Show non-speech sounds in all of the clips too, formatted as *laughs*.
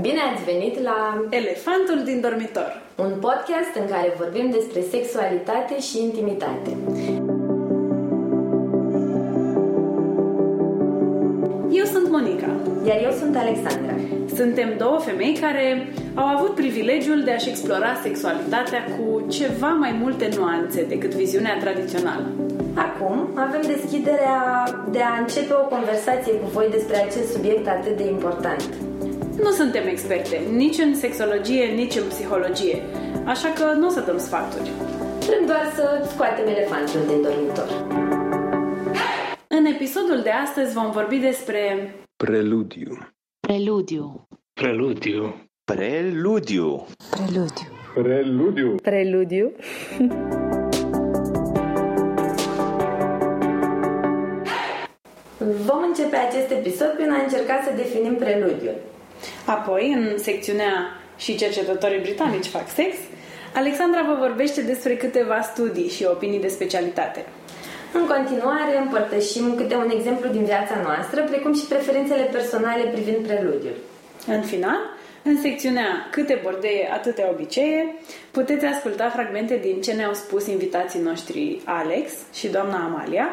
Bine ați venit la Elefantul din dormitor. un podcast în care vorbim despre sexualitate și intimitate. Eu sunt Monica. Iar eu sunt Alexandra. Suntem două femei care au avut privilegiul de a-și explora sexualitatea cu ceva mai multe nuanțe decât viziunea tradițională. Acum avem deschiderea de a începe o conversație cu voi despre acest subiect atât de important. Nu suntem experte nici în sexologie, nici în psihologie, așa că nu o să dăm sfaturi. Vrem doar să scoatem elefantul din dormitor. În episodul de astăzi vom vorbi despre Preludiu. Preludiu. Preludiu. Preludiu. Preludiu. Preludiu. Preludiu. *laughs* Vom începe acest episod prin a încerca să definim preludiul. Apoi, în secțiunea și cercetătorii britanici fac sex, Alexandra vă vorbește despre câteva studii și opinii de specialitate. În continuare, împărtășim câte un exemplu din viața noastră, precum și preferințele personale privind preludiul. În final, în secțiunea Câte bordeie, atâtea obicee, puteți asculta fragmente din ce ne-au spus invitații noștri Alex și doamna Amalia,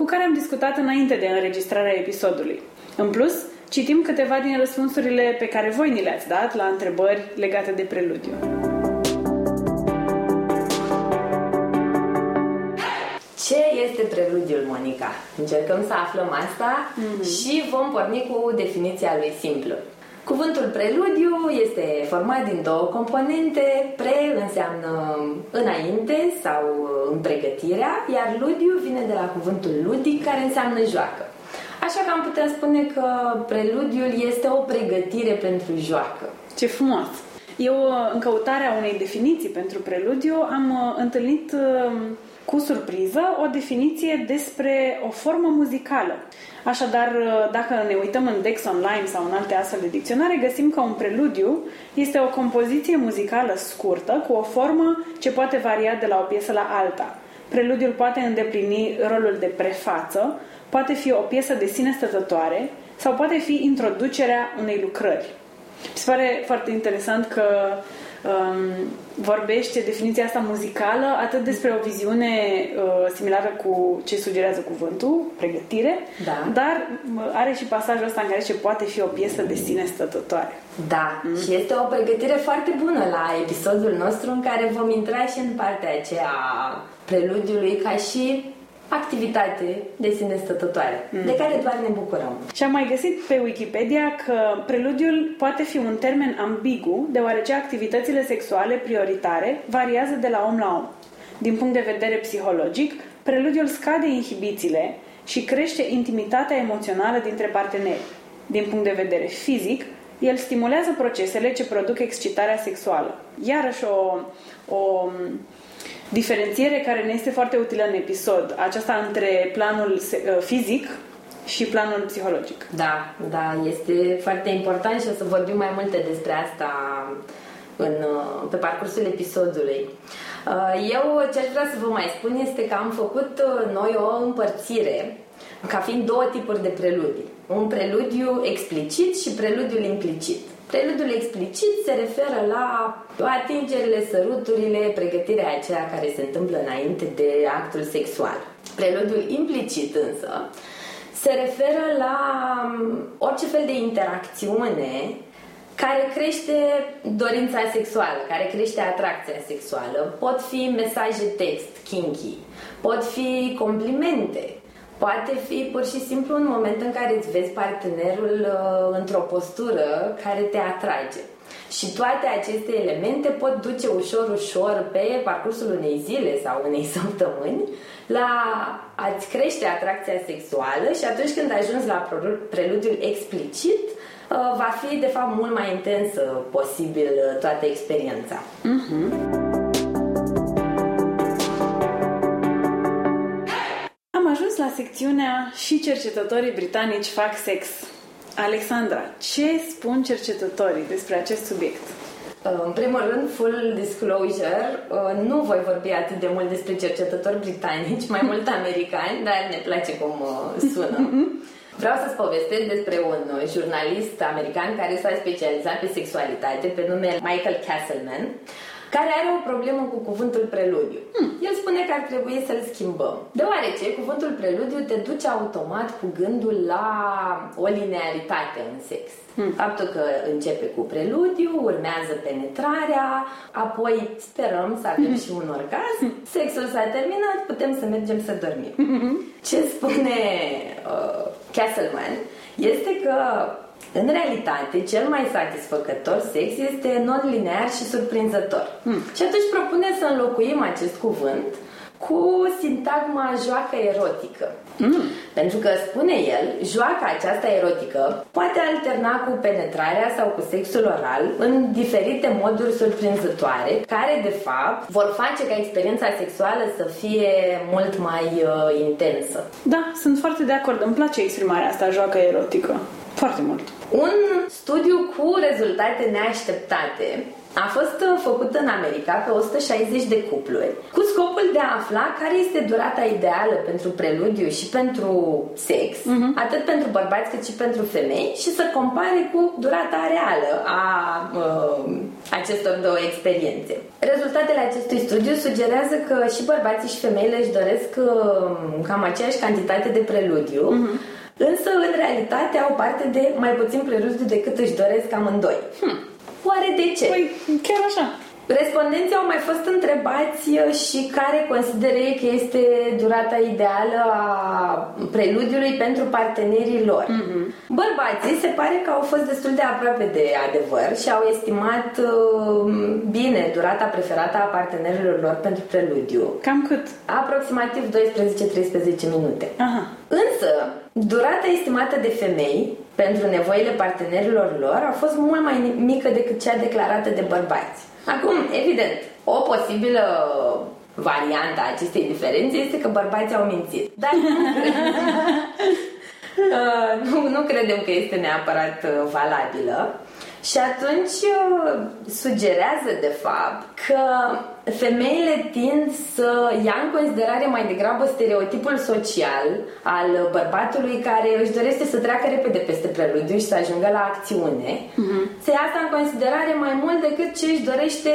cu care am discutat înainte de înregistrarea episodului. În plus, citim câteva din răspunsurile pe care voi ni le-ați dat la întrebări legate de preludiu. Ce este preludiul, Monica? Încercăm să aflăm asta și vom porni cu definiția lui simplu. Cuvântul preludiu este format din două componente. Pre înseamnă înainte sau în pregătirea, iar ludiu vine de la cuvântul ludic, care înseamnă joacă. Așa că am putea spune că preludiul este o pregătire pentru joacă. Ce frumos! Eu, în căutarea unei definiții pentru preludiu, am uh, întâlnit uh, cu surpriză o definiție despre o formă muzicală. Așadar, uh, dacă ne uităm în Dex Online sau în alte astfel de dicționare, găsim că un preludiu este o compoziție muzicală scurtă cu o formă ce poate varia de la o piesă la alta. Preludiul poate îndeplini rolul de prefață, poate fi o piesă de sine stătătoare sau poate fi introducerea unei lucrări. Mi se pare foarte interesant că um, vorbește definiția asta muzicală atât despre o viziune uh, similară cu ce sugerează cuvântul, pregătire, Da. dar uh, are și pasajul ăsta în care ce poate fi o piesă de sine stătătoare. Da, și este o pregătire foarte bună la episodul nostru în care vom intra și în partea aceea a preludiului ca și activitate de sine stătătoare, de care doar ne bucurăm. Și am mai găsit pe Wikipedia că preludiul poate fi un termen ambigu, deoarece activitățile sexuale prioritare variază de la om la om. Din punct de vedere psihologic, preludiul scade inhibițiile și crește intimitatea emoțională dintre parteneri. Din punct de vedere fizic, el stimulează procesele ce produc excitarea sexuală. Iarăși o, o diferențiere care ne este foarte utilă în episod, aceasta între planul se- uh, fizic și planul psihologic. Da, da, este foarte important și o să vorbim mai multe despre asta în, uh, pe parcursul episodului. Uh, Eu ce aș vrea să vă mai spun este că am făcut uh, noi o împărțire ca fiind două tipuri de preludii. Un preludiu explicit și preludiul implicit. Preludiul explicit se referă la atingerile, săruturile, pregătirea aceea care se întâmplă înainte de actul sexual. Preludiul implicit însă se referă la um, orice fel de interacțiune care crește dorința sexuală, care crește atracția sexuală. Pot fi mesaje text, kinky, pot fi complimente, poate fi pur și simplu un moment în care îți vezi partenerul uh, într-o postură care te atrage. Și toate aceste elemente pot duce ușor, ușor pe parcursul unei zile sau unei *laughs* săptămâni la a-ți crește atracția sexuală și atunci când ajungi la pro- preludiul explicit, uh, va fi de fapt mult mai intensă posibil uh, toată experiența. Am la secțiunea și cercetătorii britanici fac sex. Alexandra, ce spun cercetătorii despre acest subiect? Uh, În primul rând, full disclosure, uh, nu voi vorbi atât de mult despre cercetători britanici, mai mult *laughs* americani, dar ne place cum uh, sună. *laughs* Vreau să-ți povestesc despre un uh, jurnalist american care s-a specializat pe sexualitate pe nume Michael Castleman, care are o problemă cu cuvântul preludiu. Hmm. El spune că ar trebui să-l schimbăm, deoarece cuvântul preludiu te duce automat cu gândul la o linearitate în sex. Hmm. Faptul că începe cu preludiu, urmează penetrarea, apoi sperăm să avem și un orgasm, sexul s-a terminat, putem să mergem să dormim. Ce spune uh, Castleman este că în realitate, cel mai satisfăcător sex este non-linear și surprinzător. Hmm. Și atunci propune să înlocuim acest cuvânt cu sintagma joacă erotică. Mm. Pentru că, spune el, joaca aceasta erotică poate alterna cu penetrarea sau cu sexul oral în diferite moduri surprinzătoare, care, de fapt, vor face ca experiența sexuală să fie mult mai uh, intensă. Da, sunt foarte de acord. Îmi place exprimarea asta, joacă erotică. Foarte mult. Un studiu cu rezultate neașteptate a fost uh, făcut în America pe 160 de cupluri cu scopul de a afla care este durata ideală pentru preludiu și pentru sex, uh-huh. atât pentru bărbați cât și pentru femei și să compare cu durata reală a uh, acestor două experiențe. Rezultatele acestui studiu sugerează că și bărbații și femeile își doresc uh, cam aceeași cantitate de preludiu, uh-huh. Însă, în realitate, au parte de mai puțin preludiu decât își doresc amândoi. Hm. Oare de ce? Păi, chiar așa. Respondenții au mai fost întrebați uh, și care consideră ei că este durata ideală a preludiului pentru partenerii lor. Mm-hmm. Bărbații se pare că au fost destul de aproape de adevăr și au estimat uh, bine durata preferată a partenerilor lor pentru preludiu. Cam cât? Aproximativ 12-13 minute. Aha. Însă, durata estimată de femei pentru nevoile partenerilor lor a fost mult mai mică decât cea declarată de bărbați. Acum, evident, o posibilă variantă a acestei diferențe este că bărbații au mințit. Dar nu credem, *laughs* uh, nu, nu credem că este neapărat uh, valabilă. Și atunci uh, sugerează, de fapt, că femeile tind să ia în considerare mai degrabă stereotipul social al bărbatului care își dorește să treacă repede peste preludiu și să ajungă la acțiune. Uh-huh. Se ia asta în considerare mai mult decât ce își dorește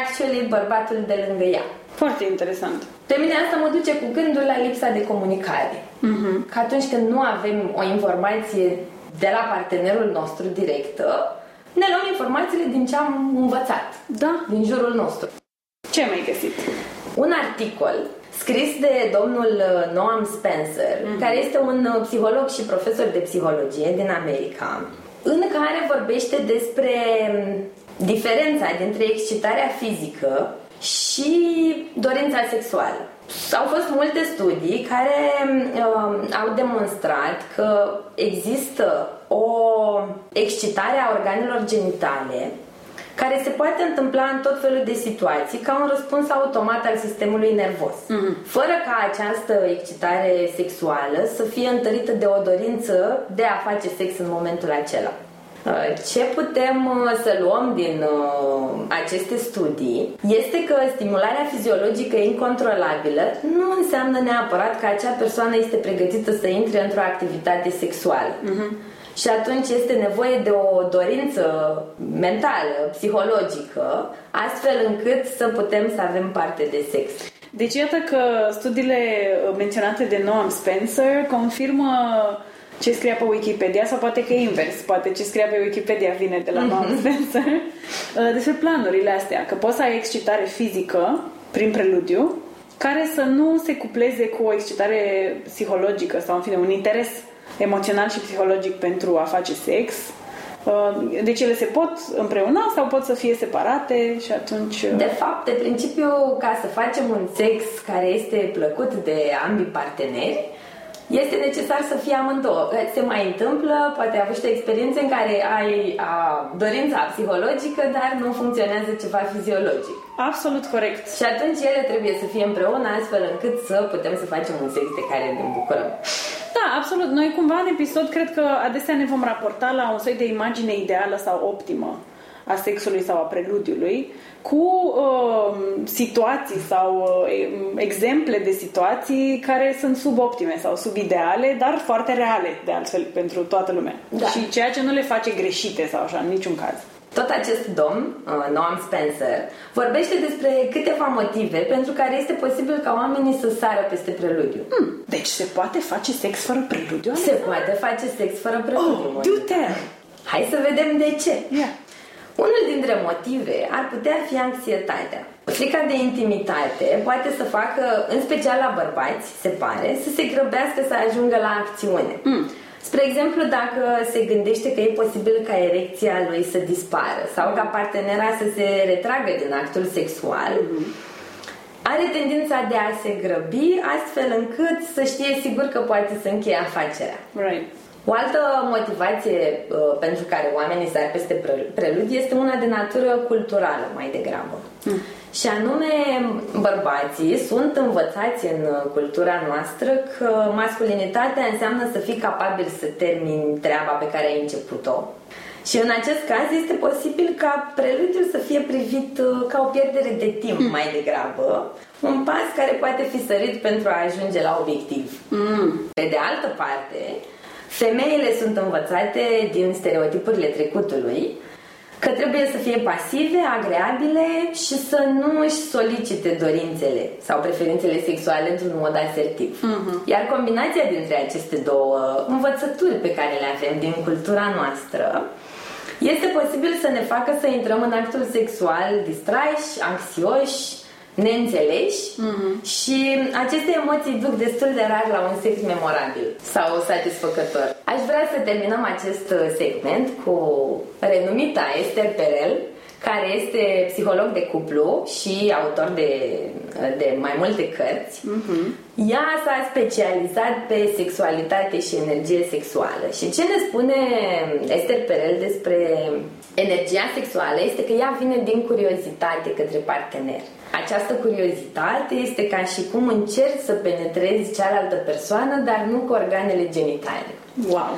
actually bărbatul de lângă ea. Foarte interesant. Pe mine asta mă duce cu gândul la lipsa de comunicare. Uh-huh. Că atunci când nu avem o informație de la partenerul nostru directă, ne luăm informațiile din ce am învățat. Da. Din jurul nostru. Ce ai mai găsit? Un articol scris de domnul uh, Noam Spencer, mm-hmm. care este un uh, psiholog și profesor de psihologie din America, în care vorbește despre um, diferența dintre excitarea fizică și dorința sexuală. Au fost multe studii care uh, au demonstrat că există o excitare a organelor genitale care se poate întâmpla în tot felul de situații ca un răspuns automat al sistemului nervos, mm-hmm. fără ca această excitare sexuală să fie întărită de o dorință de a face sex în momentul acela. Uh, ce putem uh, să luăm din uh, aceste studii este că stimularea fiziologică incontrolabilă nu înseamnă neapărat că acea persoană este pregătită să intre într-o activitate sexuală. Uh-huh. Și atunci este nevoie de o dorință mentală, psihologică, astfel încât să putem să avem parte de sex. Deci iată că studiile menționate de Noam Spencer confirmă ce scria pe Wikipedia sau poate că e invers, poate ce scria pe Wikipedia vine de la Noam Spencer *laughs* despre planurile astea, că poți să ai excitare fizică prin preludiu care să nu se cupleze cu o excitare psihologică sau în fine un interes emoțional și psihologic pentru a face sex. Uh, deci ele se pot împreuna sau pot să fie separate și atunci... Uh, de fapt, de principiu, ca să facem un sex care este plăcut de ambii parteneri, este necesar să fie amândouă. Se mai întâmplă, poate ai avut experiențe în care ai a, dorința psihologică, dar nu funcționează ceva fiziologic. Absolut corect. Și atunci ele trebuie să fie împreună astfel încât să putem să facem un sex de care ne bucurăm. Da, absolut. Noi cumva în episod cred că adesea ne vom raporta la un soi de imagine ideală sau optimă a sexului sau a preludiului cu uh, situații sau uh, exemple de situații care sunt suboptime sau subideale, dar foarte reale, de altfel, pentru toată lumea. Da. Și ceea ce nu le face greșite sau așa, în niciun caz. Tot acest domn, uh, Noam Spencer, vorbește despre câteva motive pentru care este posibil ca oamenii să sară peste preludiu. Hmm. Deci se poate face sex fără preludiu? Se poate face sex fără preludiu. Oh, Monica. do tell! Hai să vedem de ce. Yeah. Unul dintre motive ar putea fi anxietatea. Frica de intimitate poate să facă, în special la bărbați, se pare, să se grăbească să ajungă la acțiune. Mm. Spre exemplu, dacă se gândește că e posibil ca erecția lui să dispară sau ca partenera să se retragă din actul sexual, are tendința de a se grăbi astfel încât să știe sigur că poate să încheie afacerea. Right. O altă motivație uh, pentru care oamenii sar peste pre- preludii este una de natură culturală mai degrabă. Mm. Și anume, bărbații sunt învățați în uh, cultura noastră că masculinitatea înseamnă să fii capabil să termini treaba pe care ai început-o. Și în acest caz este posibil ca preludiul să fie privit uh, ca o pierdere de timp mai degrabă, un pas care poate fi sărit pentru a ajunge la obiectiv. Mm. Pe de altă parte, femeile sunt învățate din stereotipurile trecutului că trebuie să fie pasive, agreabile și să nu își solicite dorințele sau preferințele sexuale într-un mod asertiv. Iar combinația dintre aceste două învățături pe care le avem din cultura noastră este posibil să ne facă să intrăm în actul sexual distrași, anxioși, neînțeleși și aceste emoții duc destul de rar la un sex memorabil sau satisfăcător. Aș vrea să terminăm acest uh, segment cu renumita Esther Perel, care este psiholog de cuplu și autor de, uh, de mai multe cărți. Ea s-a specializat pe sexualitate și energie sexuală. Și ce ne spune Esther Perel despre energia sexuală este că ea vine din curiozitate către partener. Această curiozitate este ca și cum încerci să penetrezi cealaltă persoană, dar nu cu organele genitale. Wow.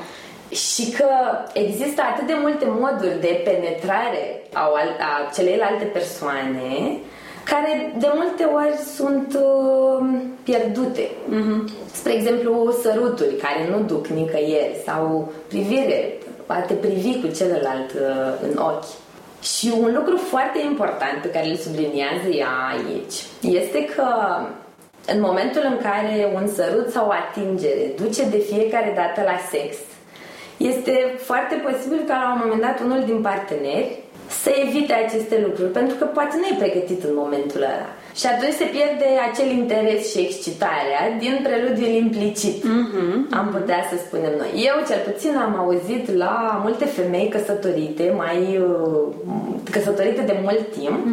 Și că există atât de multe moduri de penetrare a, o- a celeilalte persoane care de multe ori sunt uh, pierdute. Spre exemplu, săruturi care nu duc nicăieri sau privire, a te privi cu celălalt uh, în ochi. Și un lucru foarte important pe care îl subliniază ea aici este că în momentul în care un sărut sau o atingere duce de fiecare dată la sex, este foarte posibil ca la un moment dat unul din parteneri să evite aceste lucruri, pentru că poate nu e pregătit în momentul ăla. Și atunci se pierde acel interes și excitarea din preludiul implicit, am putea să spunem noi. Eu, cel puțin, am auzit la multe femei căsătorite, mai uh, căsătorite de mult timp,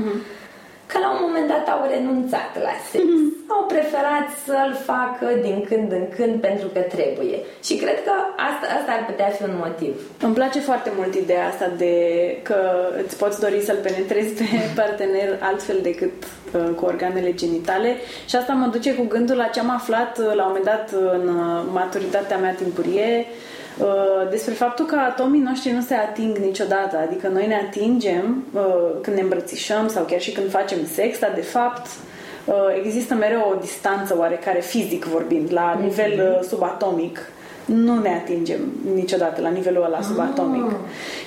că la un moment dat au renunțat la sex. Au preferat să-l facă din când în când pentru că trebuie. Și cred că asta, asta ar putea fi un motiv. Îmi place foarte mult ideea asta de că îți poți dori să-l penetrezi pe *laughs* partener altfel decât uh, cu organele genitale și asta mă duce cu gândul la ce am aflat uh, la un moment dat în uh, maturitatea mea timpurie uh, despre faptul că atomii noștri nu se ating niciodată, adică noi ne atingem uh, când ne îmbrățișăm sau chiar și când facem sex, dar de fapt uh, există mereu o distanță oarecare fizic vorbind, la nivel uh, subatomic nu ne atingem niciodată la nivelul ăla subatomic.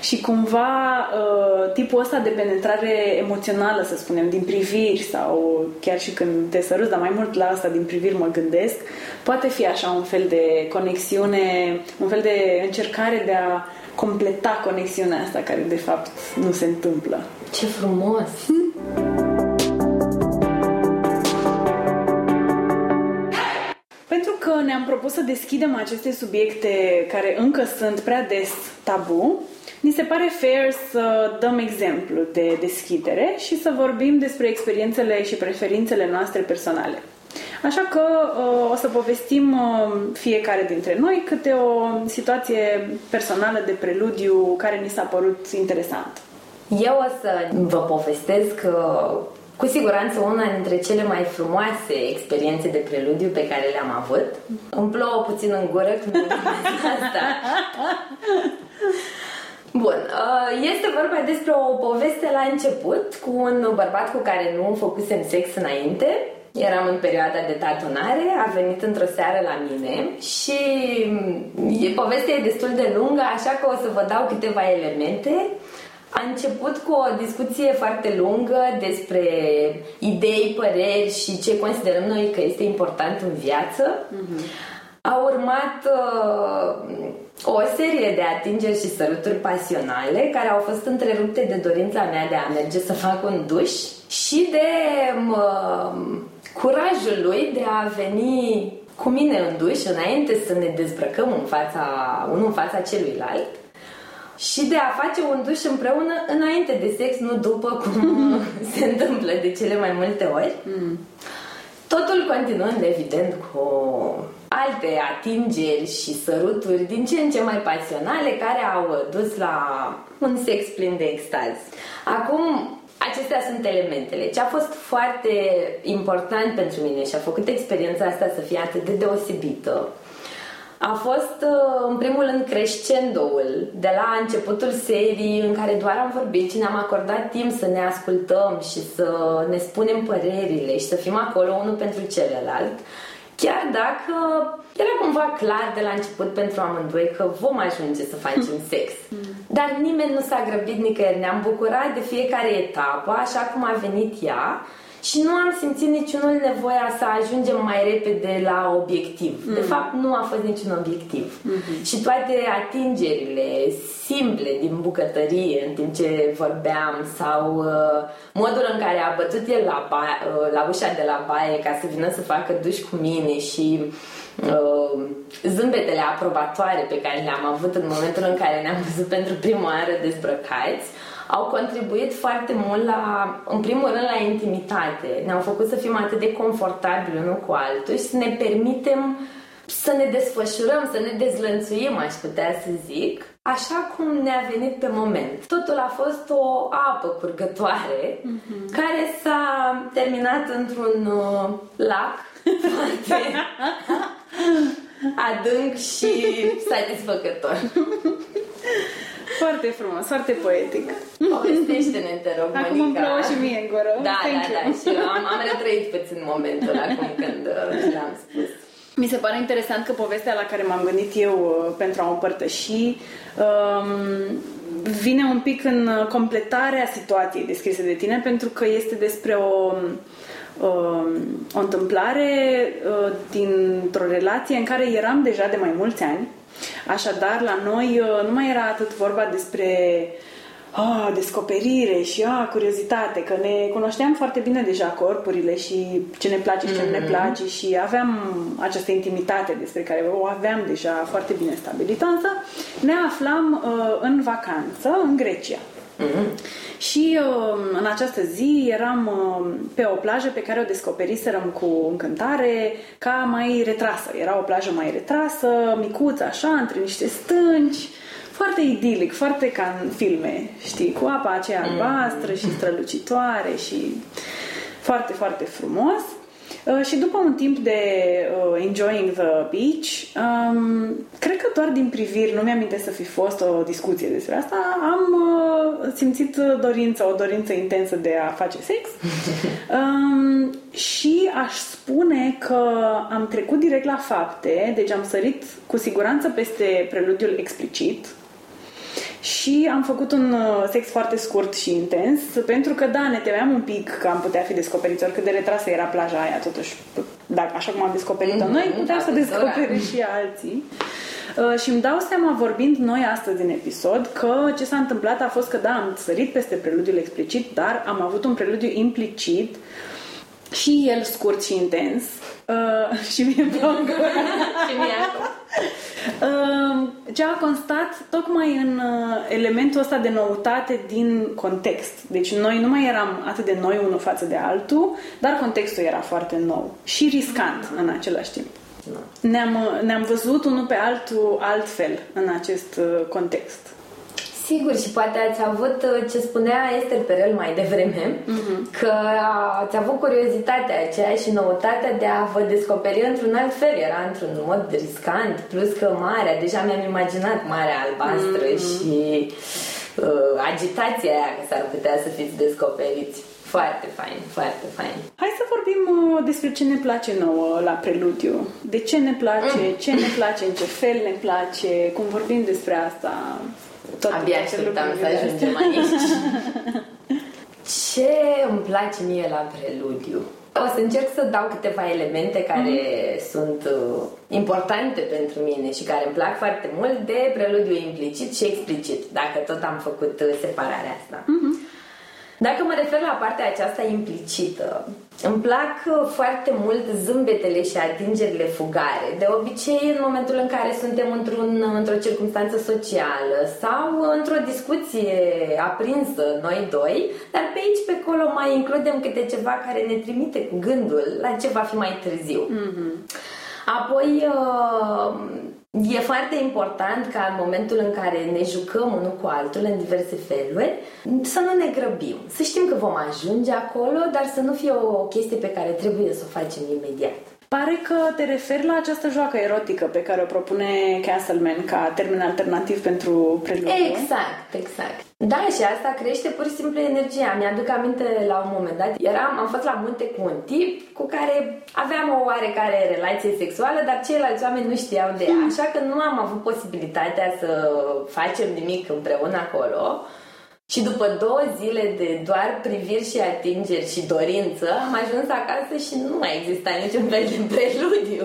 Și cumva uh, tipul ăsta de penetrare emoțională, să spunem, din priviri sau chiar și când te săruți, dar mai mult la asta din priviri mă gândesc, poate fi așa un fel de conexiune, un fel de încercare de a completa conexiunea asta care de fapt nu se întâmplă. Ce frumos! Pentru ne-am propus să deschidem aceste subiecte care încă sunt prea des tabu, ni se pare fair să dăm exemplu de deschidere și să vorbim despre experiențele și preferințele noastre personale. Așa că uh, o să povestim uh, fiecare dintre noi câte o situație personală de preludiu care ni s-a părut interesant. Eu o să vă povestesc uh, cu siguranță una dintre cele mai frumoase experiențe de preludiu pe care le-am avut. Îmi plouă puțin în gură când mă gândesc la asta. Bun, uh, este vorba despre o poveste la început cu un bărbat cu care nu făcusem sex înainte. Eram în perioada de tatonare, a venit într-o seară la mine și mm, povestea e destul de lungă, așa că o să vă dau câteva elemente. A început cu o discuție foarte lungă despre idei, păreri și ce considerăm noi că este important în viață. Mm-hmm. A urmat uh, o serie de atingeri și săruturi pasionale care au fost întrerupte de dorința mea de a merge să fac un duș și de uh, curajul lui de a veni cu mine în duș înainte să ne dezbrăcăm în fața, unul în fața celuilalt și de a face un duș împreună înainte de sex, nu după cum *laughs* se întâmplă de cele mai multe ori. Mm. Totul continuând, evident, cu alte atingeri și săruturi din ce în ce mai pasionale care au dus la un sex plin de extaz. Acum, acestea sunt elementele. Ce a fost foarte important pentru mine și a făcut experiența asta să fie atât de deosebită a fost uh, în primul rând crescendoul. De la începutul serii în care doar am vorbit și ne-am acordat timp să ne ascultăm și să ne spunem părerile și să fim acolo unul pentru celălalt chiar dacă era cumva clar de la început pentru amândoi că vom ajunge să facem sex. Dar nimeni nu s-a grăbit nicăieri, ne-am bucurat de fiecare etapă, așa cum a venit ea și nu am simțit niciunul nevoia să ajungem mai repede la obiectiv. Mm-hmm. De fapt, nu a fost niciun obiectiv. Mm-hmm. Și toate atingerile simple din bucătărie în timp ce vorbeam sau uh, modul în care a bătut el la, ba- uh, la ușa de la baie ca să vină să facă duș cu mine și uh, zâmbetele aprobatoare pe care le-am avut în momentul în care ne-am văzut pentru prima oară dezbrăcați au contribuit foarte mult la, în primul rând, la intimitate. Ne-au făcut să fim atât de confortabili unul cu altul și să ne permitem să ne desfășurăm, să ne dezlănțuim, aș putea să zic, așa cum ne-a venit pe moment. Totul a fost o apă curgătoare mm-hmm. care s-a terminat într-un uh, lac foarte *laughs* adânc și satisfăcător. Foarte frumos, foarte poetic. Povestește-ne, te rog, Acum îmi plouă și mie în gură. Da, Thank da, you. da, și eu am, am retrăit puțin momentul acum când uh, l-am spus. Mi se pare interesant că povestea la care m-am gândit eu uh, pentru a o împărtăși um, vine un pic în completarea situației descrise de tine pentru că este despre o um, o întâmplare uh, dintr-o relație în care eram deja de mai mulți ani Așadar, la noi uh, nu mai era atât vorba despre ah, descoperire și ah, curiozitate, că ne cunoșteam foarte bine deja corpurile și ce ne place și ce mm-hmm. nu ne mm-hmm. place și aveam această intimitate despre care o aveam deja foarte bine stabilită, însă ne aflam uh, în vacanță în Grecia. Mm-hmm. Și uh, în această zi eram uh, pe o plajă pe care o descoperiserăm cu încântare ca mai retrasă. Era o plajă mai retrasă, micuță, așa, între niște stânci, foarte idilic, foarte ca în filme, știi, cu apa aceea albastră și strălucitoare și foarte, foarte frumos. Uh, și după un timp de uh, enjoying the beach, um, cred că doar din priviri, nu mi-am să fi fost o discuție despre asta, am uh, simțit dorința, o dorință intensă de a face sex. *laughs* Um, și aș spune că am trecut direct la fapte, deci am sărit cu siguranță peste preludiul explicit, și am făcut un uh, sex foarte scurt și intens, pentru că, da, ne temeam un pic că am putea fi descoperiți, oricât de retrasă era plaja aia, totuși, dacă, așa cum am descoperit-o mm-hmm, noi, puteam da, să descoperi și alții. Uh, și îmi dau seama, vorbind noi astăzi în episod, că ce s-a întâmplat a fost că, da, am sărit peste preludiul explicit, dar am avut un preludiu implicit și el scurt și intens. Uh, și mie *laughs* plac. și mie uh, ce a constat tocmai în uh, elementul ăsta de noutate din context. Deci noi nu mai eram atât de noi unul față de altul, dar contextul era foarte nou și riscant în același timp. Ne-am, uh, ne-am văzut unul pe altul altfel în acest uh, context. Sigur, și poate ați avut uh, ce spunea Esther Perel mai devreme, uh-huh. că ați avut curiozitatea aceea și noutatea de a vă descoperi într-un alt fel. Era într-un mod riscant, plus că marea, deja mi-am imaginat marea albastră uh-huh. și uh, agitația aia că s-ar putea să fiți descoperiți. Foarte fain, foarte fain. Hai să vorbim uh, despre ce ne place nouă la preludiu. De ce ne place, mm. ce ne place, în ce fel ne place, cum vorbim despre asta. Tot Abia așteptam să ajungem aici. *laughs* ce îmi place mie la preludiu? O să încerc să dau câteva elemente care mm. sunt uh, importante pentru mine și care îmi plac foarte mult de preludiu implicit și explicit, dacă tot am făcut uh, separarea asta. Mm-hmm. Dacă mă refer la partea aceasta implicită, îmi plac uh, foarte mult zâmbetele și atingerile fugare. De obicei, în momentul în care suntem într-un, într-o circunstanță socială sau într-o discuție aprinsă noi doi, dar pe aici, pe acolo mai includem câte ceva care ne trimite cu gândul la ce va fi mai târziu. Mm-hmm. Apoi, uh, E foarte important ca în momentul în care ne jucăm unul cu altul în diverse feluri să nu ne grăbim, să știm că vom ajunge acolo, dar să nu fie o chestie pe care trebuie să o facem imediat. Pare că te referi la această joacă erotică pe care o propune Castleman ca termen alternativ pentru preludiu. Exact, exact. Da, și asta crește pur și simplu energia. Mi-aduc aminte la un moment dat, eram, am fost la munte cu un tip cu care aveam o oarecare relație sexuală, dar ceilalți oameni nu știau de ea, așa că nu am avut posibilitatea să facem nimic împreună acolo. Și după două zile de doar priviri și atingeri și dorință, am ajuns acasă și nu mai exista niciun fel de preludiu.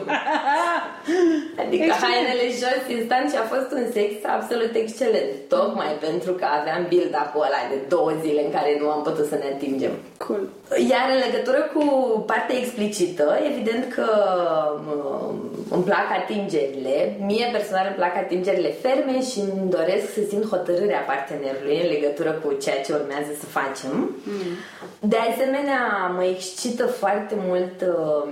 *laughs* adică excelent. hainele jos instant și a fost un sex absolut excelent. Tocmai pentru că aveam build-up-ul ăla de două zile în care nu am putut să ne atingem. Cool. Iar în legătură cu partea explicită, evident că îmi plac atingerile. Mie personal îmi plac atingerile ferme și îmi doresc să simt hotărârea partenerului în legătură cu ceea ce urmează să facem. Mm. De asemenea, mă excită foarte mult uh,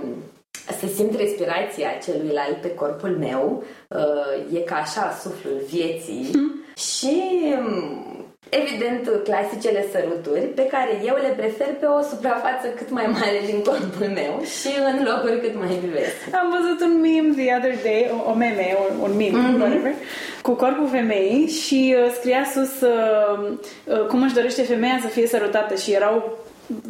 să simt respirația celuilalt pe corpul meu. Uh, e ca așa suflul vieții. Mm. Și um, Evident, clasicele săruturi pe care eu le prefer pe o suprafață cât mai mare din corpul meu și în locuri cât mai diverse. Am văzut un meme the other day, o, o meme, un, un meme, mm-hmm. whatever, cu corpul femeii și uh, scria sus uh, uh, cum își dorește femeia să fie sărutată și erau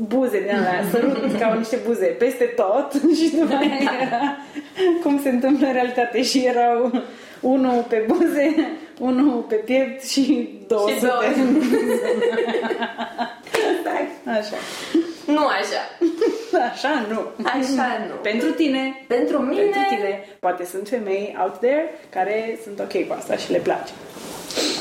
buze din alea, *laughs* sărut ca niște buze peste tot *laughs* și după aia *laughs* era cum se întâmplă în realitate și erau unul pe buze, unul pe piept și două și două. exact. Așa. Nu așa. Așa nu. Așa nu. Pentru tine. Pentru mine. Pentru tine. Poate sunt femei out there care sunt ok cu asta și le place.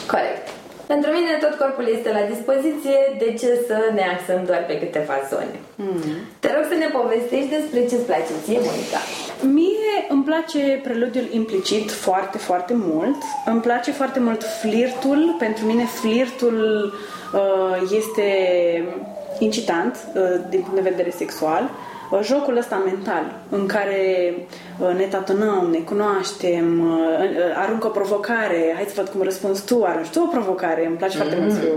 Corect. Pentru mine tot corpul este la dispoziție, de ce să ne axăm doar pe câteva zone? Mm. Te rog să ne povestești despre ce-ți place ție, Monica. Mie îmi place preludiul implicit foarte, foarte mult. Îmi place foarte mult flirtul. Pentru mine flirtul uh, este incitant uh, din punct de vedere sexual. Uh, jocul ăsta mental în care uh, ne tatonăm, ne cunoaștem, uh, aruncă o provocare, hai să văd cum răspunzi tu, arunci tu o provocare, îmi place mm-hmm. foarte mult să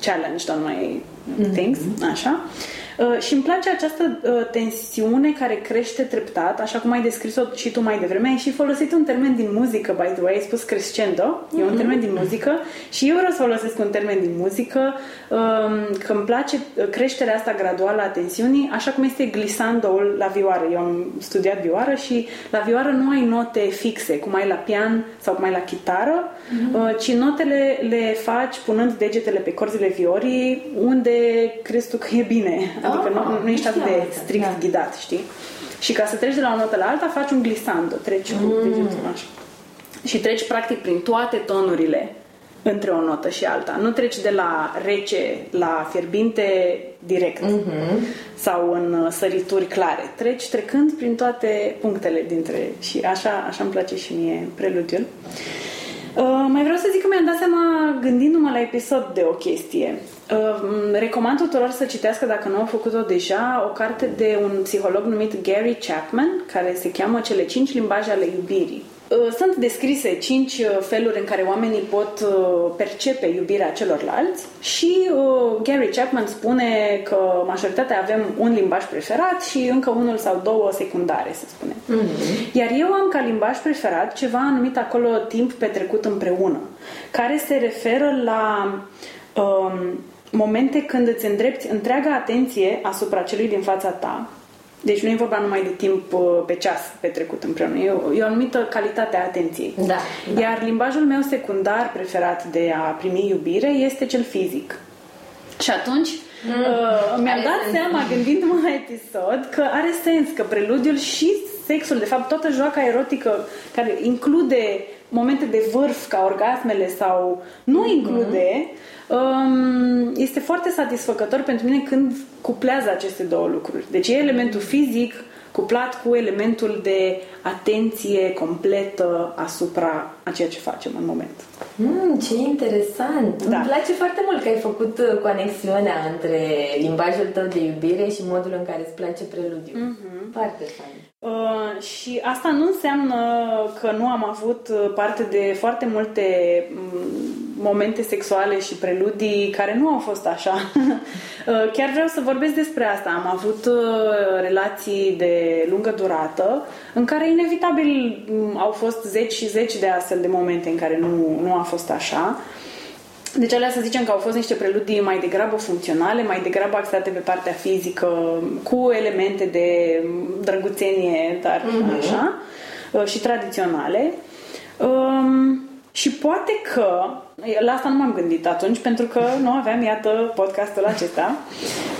challenge, don't my mm-hmm. things, așa. Uh, și îmi place această uh, tensiune care crește treptat, așa cum ai descris-o și tu mai devreme. Ai și folosit un termen din muzică, by the way, ai spus crescendo, mm-hmm. e un mhm. termen din muzică și eu vreau să folosesc un termen din muzică, um, că îmi place uh, creșterea asta graduală a tensiunii, așa cum este glisandoul la vioară. Eu am studiat vioară și la vioară nu ai note fixe, cum ai la pian sau cum ai la chitară, mm-hmm. ci notele le faci punând degetele pe corzile viorii unde crezi tu că e bine. Adică nu, nu ești atât de strict da. ghidat, știi? Și ca să treci de la o notă la alta, faci un glisando, treci mm. degetul așa. Și treci practic prin toate tonurile între o notă și alta. Nu treci de la rece la fierbinte direct mm-hmm. sau în sărituri clare. Treci trecând prin toate punctele dintre... Și așa, așa îmi place și mie preludiul. Uh, mai vreau să zic că mi-am dat seama, gândindu-mă la episod, de o chestie. Recomand tuturor să citească, dacă nu au făcut-o deja, o carte de un psiholog numit Gary Chapman, care se cheamă Cele cinci limbaje ale iubirii. Uh, Sunt descrise cinci uh, feluri în care oamenii pot uh, percepe iubirea celorlalți și uh, Gary Chapman spune că majoritatea avem un limbaj preferat și încă unul sau două secundare, să spunem. Iar eu am ca limbaj preferat ceva numit acolo timp petrecut împreună, care se referă la um, momente când îți îndrepti întreaga atenție asupra celui din fața ta deci nu e vorba numai de timp uh, pe ceas petrecut împreună, e o, e o anumită calitate a atenției. Da, da. Iar limbajul meu secundar preferat de a primi iubire este cel fizic. Și atunci mm, uh, mi-am are dat sens. seama, gândindu-mă la episod, că are sens, că preludiul și sexul, de fapt toată joaca erotică care include momente de vârf ca orgasmele sau nu include, um, este foarte satisfăcător pentru mine când cuplează aceste două lucruri. Deci e elementul fizic cuplat cu elementul de atenție completă asupra a ceea ce facem în moment. Mm, ce interesant! Da. Îmi place foarte mult că ai făcut uh, conexiunea între limbajul tău de iubire și modul în care îți place preludiul. Mhm. Foarte fain. Uh, și asta nu înseamnă că nu am avut uh, parte de foarte multe mm, momente sexuale și preludii care nu au fost așa. *laughs* Uh, Chiar vreau să vorbesc despre asta. Am avut uh, relații de lungă durată în care inevitabil mm, au fost zeci și zeci de astfel de momente în care nu, nu a fost așa. Deci alea să zicem că au fost niște preludii mai degrabă funcționale, mai degrabă axate pe partea fizică, cu elemente de drăguțenie, dar așa, uh, și tradiționale. Um, și poate că, la asta nu m-am gândit atunci, pentru că nu aveam, iată, podcastul acesta,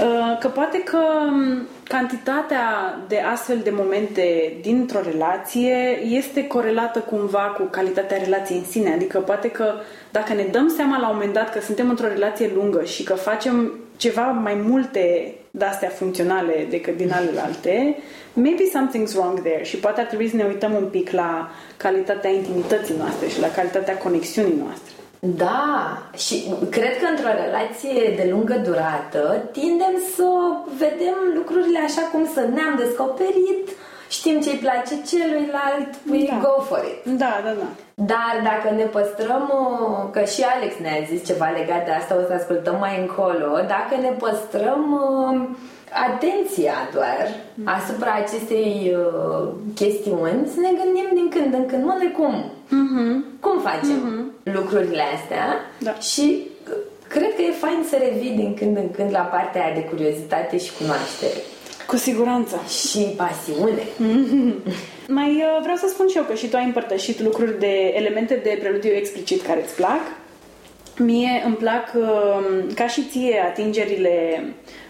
uh, că poate că um, cantitatea de astfel de momente dintr-o relație este corelată cumva cu calitatea relației în sine. Adică poate că dacă ne dăm seama la un moment dat că suntem într-o relație lungă și că facem ceva mai multe de-astea funcționale decât din alelalte, maybe something's wrong there și poate ar trebui să ne uităm un pic la calitatea intimității noastre și la calitatea conexiunii noastre. Da, și cred că într-o relație de lungă durată tindem să vedem lucrurile așa cum sunt. Ne-am descoperit, știm ce-i place celuilalt, we Da. go for it. Da, da, da. Dar dacă ne păstrăm, uh, că și Alex ne-a zis ceva legat de asta, o să ascultăm mai încolo, dacă ne păstrăm uh, atenția doar asupra acestei uh, chestiuni, să ne gândim din când în când, mă, noi cum? Cum facem lucrurile astea? Da. Și uh, cred că e fain să revii din când în când la partea aia de curiozitate și cunoaștere. Cu siguranță. Și pasiune. *laughs* Mai uh, vreau să spun și eu că și tu ai împărtășit lucruri de elemente de preludiu explicit care îți plac. Mie îmi plac, uh, ca și ție, atingerile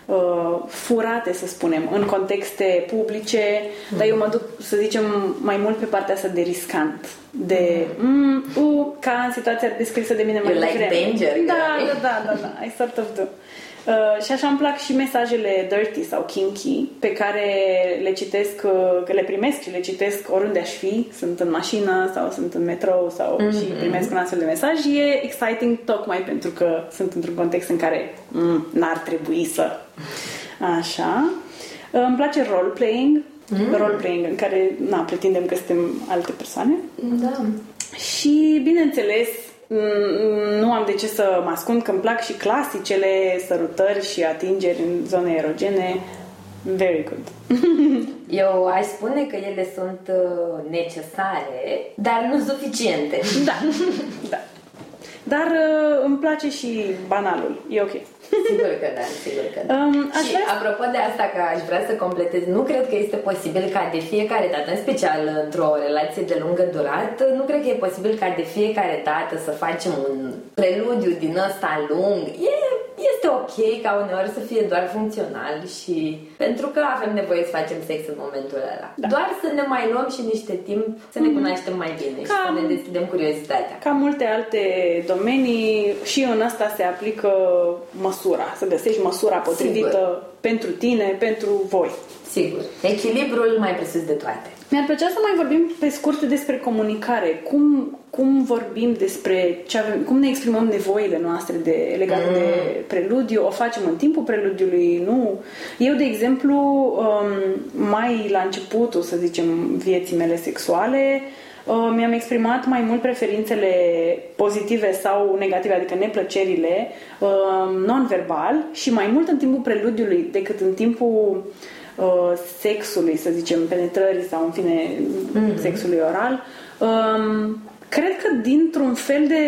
uh, furate, să spunem, în contexte publice, dar eu mă duc, să zicem, mai mult pe partea asta de riscant. De, mm, uh, ca în situația descrisă de mine mai You like devreme. danger, Da, girl. da, da, da, da, I sort of do. Uh, și așa îmi plac și mesajele dirty sau kinky pe care le citesc, uh, că le primesc și le citesc oriunde aș fi, sunt în mașină sau sunt în metrou sau Mhm. și primesc un astfel de mesaj. E exciting tocmai pentru că sunt într-un context în care mm, n-ar trebui să. Așa. Uh, îmi place role-playing, Mhm. role-playing în care na, pretindem că suntem alte persoane. Da. Și, bineînțeles, m- nu am de ce să mă ascund că îmi plac și clasicele sărutări și atingeri în zone erogene. Very good. *laughs* Eu aș spune că ele sunt uh, necesare, dar nu suficiente. Da, *laughs* da. Dar uh, îmi place și banalul. E ok. Sigur că da, sigur că da. Um, aș și vrea să- apropo de asta că aș vrea să completez, nu cred că este posibil ca de fiecare dată, în special într-o relație de lungă durată, nu cred că e posibil ca de fiecare dată să facem un preludiu din ăsta lung. E, este ok ca uneori să fie doar funcțional și pentru că avem nevoie să facem sex în momentul ăla. Da. Doar să ne mai luăm și niște timp să ne cunoaștem mai bine și să Cam- ne deschidem curiozitatea. Ca multe alte domenii, și în asta se aplică măsura. Să găsești măsura potrivită pentru tine, pentru voi. Sigur. Echilibrul mai presus de toate. Mi-ar plăcea să mai vorbim pe scurt despre comunicare. Cum, cum vorbim despre ce avem, cum ne exprimăm nevoile noastre de, legate mm. de preludiu, o facem în timpul preludiului, nu. Eu, de exemplu, um, mai la începutul, să zicem, vieții mele sexuale, uh, mi-am exprimat mai mult preferințele pozitive sau negative, adică neplăcerile, uh, non-verbal și mai mult în timpul preludiului decât în timpul uh, sexului, să zicem, penetrării sau în fine mm-hmm. sexului oral. Um, cred că dintr-un fel de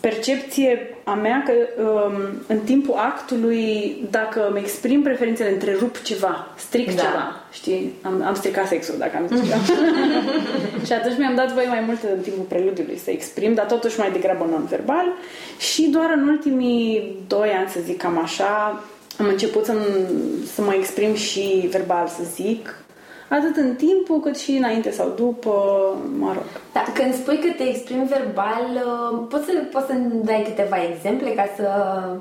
percepție a mea că um, în timpul actului, dacă îmi exprim preferințele, întrerup ceva, stric Da. ceva, știi? Am, am stricat sexul, dacă am zis ceva. *laughs* *laughs* și atunci mi-am dat voie mai mult în timpul preludiului să exprim, dar totuși mai degrabă non-verbal. Și doar în ultimii doi ani, să zic cam așa, am început să, să mă exprim și verbal, să zic, atât în timpul cât și înainte sau după, mă rog. Da, când spui că te exprimi verbal, uh, poți să, poți să dai câteva exemple ca să,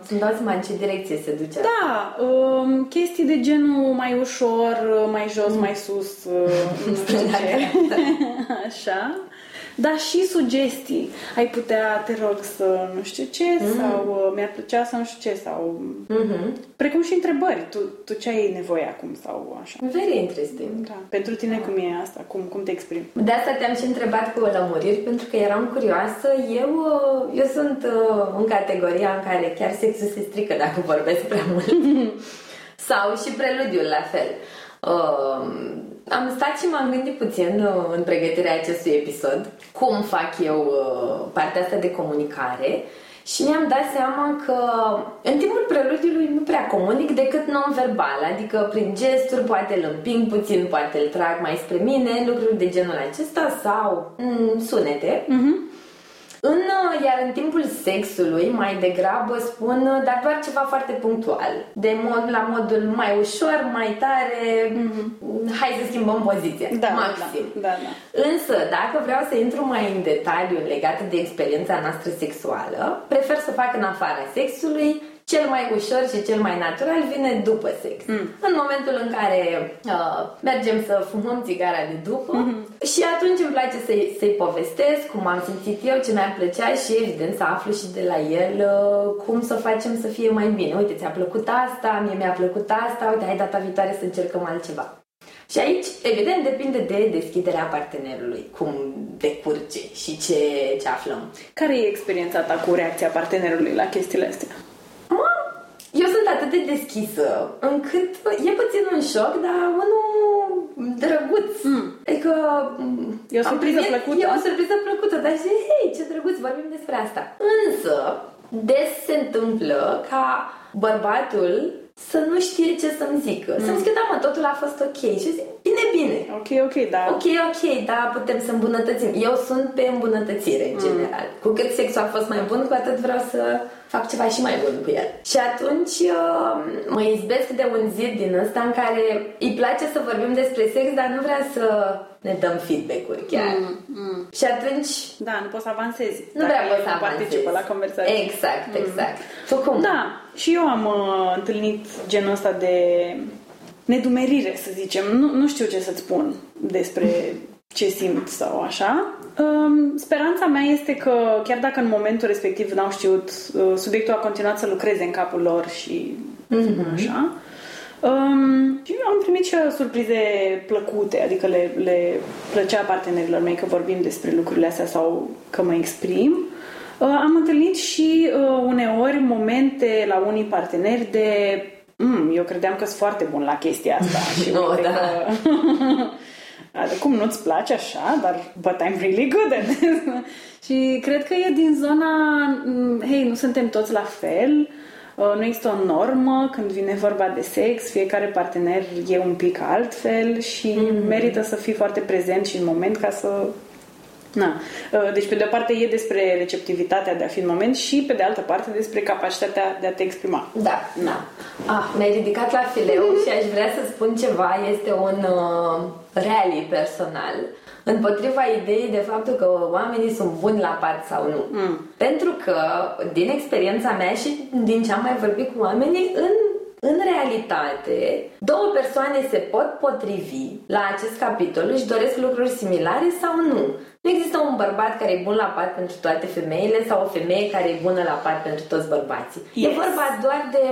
să-mi dau seama în ce direcție se duce asta? Da, um, chestii de genul mai ușor, mai jos, mai sus, uh, nu știu *laughs* ce. *laughs* Așa. Dar și sugestii. Ai putea, te rog, să nu știu ce, sau uh, mi-ar plăcea să nu știu ce, sau... Precum și întrebări. Tu, tu ce ai nevoie acum, sau așa. Very interesting. Da. Pentru tine cum e asta? Cum, cum te exprimi? De asta te-am și întrebat cu lămuriri, pentru că eram curioasă. Eu, uh, eu sunt uh, în categoria în care chiar sexul se strică dacă vorbesc prea mult. *laughs* Sau și preludiul la fel. Uh, am stat și m-am gândit puțin uh, în pregătirea acestui episod cum fac eu uh, partea asta de comunicare și mi-am dat seama că în timpul preludiului nu prea comunic decât non-verbal, adică prin gesturi, poate îl împing puțin, poate îl trag mai spre mine, lucruri de genul acesta sau mm, sunete. În, uh, iar în timpul sexului, mai degrabă spun, uh, dar doar ceva foarte punctual. De mod, la modul mai ușor, mai tare, hai să schimbăm poziția, maxim. Da, da, da. Însă, dacă vreau să intru mai în detaliu legat de experiența noastră sexuală, prefer să fac în afara sexului, cel mai ușor și cel mai natural vine după sex. Mm. În momentul în care uh, mergem să fumăm țigara de după mm-hmm. și atunci îmi place să-i, să-i povestesc cum am simțit eu, ce mi-ar plăcea și evident să aflu și de la el uh, cum să facem să fie mai bine. Uite, ți-a plăcut asta, mie mi-a plăcut asta, uite, hai data viitoare să încercăm altceva. Și aici, evident, depinde de deschiderea partenerului, cum decurge și ce, ce aflăm. Care e experiența ta cu reacția partenerului la chestiile astea? Mă, eu sunt atât de deschisă încât e puțin un șoc, dar unul drăguț. Mm. Adică... E o am surpriză primit- plăcută. E o surpriză plăcută, dar și hei, ce drăguț, vorbim despre asta. Însă, des se întâmplă ca bărbatul să nu știe ce să-mi zică. Să-mi zică, da, mă, totul a fost ok. Și eu zic, bine, bine. Ok, ok, da. Ok, ok, da, putem să îmbunătățim. Eu sunt pe îmbunătățire, în general. Cu cât sexul a fost mai bun, cu atât vreau să fac ceva și mai bun cu el. Și atunci uh, mă izbesc de un zid din ăsta în care îi place să vorbim despre sex, dar nu vrea să ne dăm feedback-uri chiar. Mm, Și atunci Da, nu poți să avansezi. nu dacă prea pot el să nu participă avansez. la conversație. Exact, exact. Tu cum? Da, și eu am uh, întâlnit genul ăsta de nedumerire, să zicem. Nu, nu știu ce să-ți spun despre ce simt sau așa. Um, speranța mea este că, chiar dacă în momentul respectiv n-au știut, uh, subiectul a continuat să lucreze în capul lor și așa. Um, și am primit și eu surprize plăcute, adică le, le plăcea partenerilor mei că vorbim despre lucrurile astea sau că mă exprim. Uh, am întâlnit și uh, uneori momente la unii parteneri de mm, eu credeam că sunt foarte bun la chestia asta *laughs* și Oh, uite da. că... *laughs* Adică, cum nu-ți place așa, dar but I'm really good at this. *laughs* și cred că e din zona, mm, hei, nu suntem toți la fel, uh, nu există o normă când vine vorba de sex, fiecare partener e un pic altfel și merită să fii foarte prezent și în moment ca să Na. Uh, Deci, pe de o parte, e despre receptivitatea de a fi în moment și, pe de altă parte, despre capacitatea de a te exprima. Da, da. Ah, mi-ai ridicat la fileu și aș vrea să spun ceva. Este un uh, rally personal împotriva ideii de faptul că oamenii sunt buni la pat sau nu. Mm. Pentru că, din experiența mea și din ce am mai vorbit cu oamenii, în în realitate, două persoane se pot potrivi la acest capitol, își doresc lucruri similare sau nu. Nu există un bărbat care e bun la pat pentru toate femeile sau o femeie care e bună la pat pentru toți bărbații. E Yes. vorba doar de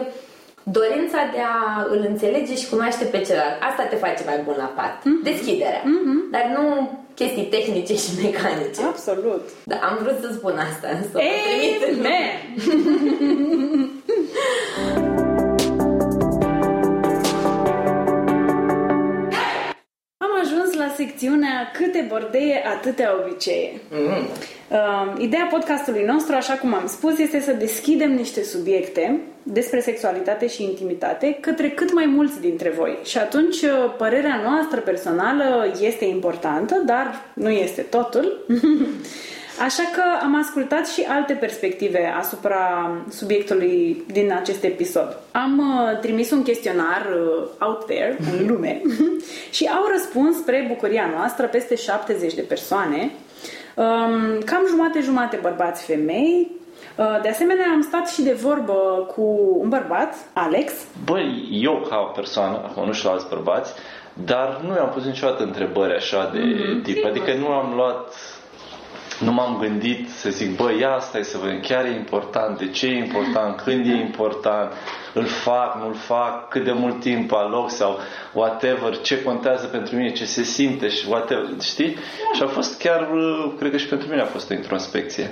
dorința de a îl înțelege și cunoaște pe celălalt. Asta te face mai bun la pat. Deschiderea. Dar nu chestii tehnice și mecanice. Absolut. Da, am vrut să spun asta, să o trimit în *laughs* Amen! Secțiunea Câte bordeie, atâtea obicee. Mm. Uh, ideea podcastului nostru, așa cum am spus, este să deschidem niște subiecte despre sexualitate și intimitate către cât mai mulți dintre voi. Și atunci, uh, părerea noastră personală este importantă, dar nu este totul. *laughs* Așa că am ascultat și alte perspective asupra subiectului din acest episod. Am uh, trimis un chestionar uh, out there, în lume, *laughs* și au răspuns spre bucuria noastră peste 70 de persoane, um, cam jumate-jumate bărbați-femei. Uh, de asemenea, am stat și de vorbă cu un bărbat, Alex, Băi, eu ca o persoană, acum nu știu la alți bărbați, dar nu i-am pus niciodată întrebări așa de mm-hmm, tip. Adică nu am luat, nu m-am gândit să zic, băi, ia asta e să vedem, chiar e important, de ce e important, când e important, îl fac, nu-l fac, cât de mult timp aloc sau whatever, ce contează pentru mine, ce se simte și whatever, știi? Și a fost chiar, uh, cred că și pentru mine a fost o introspecție.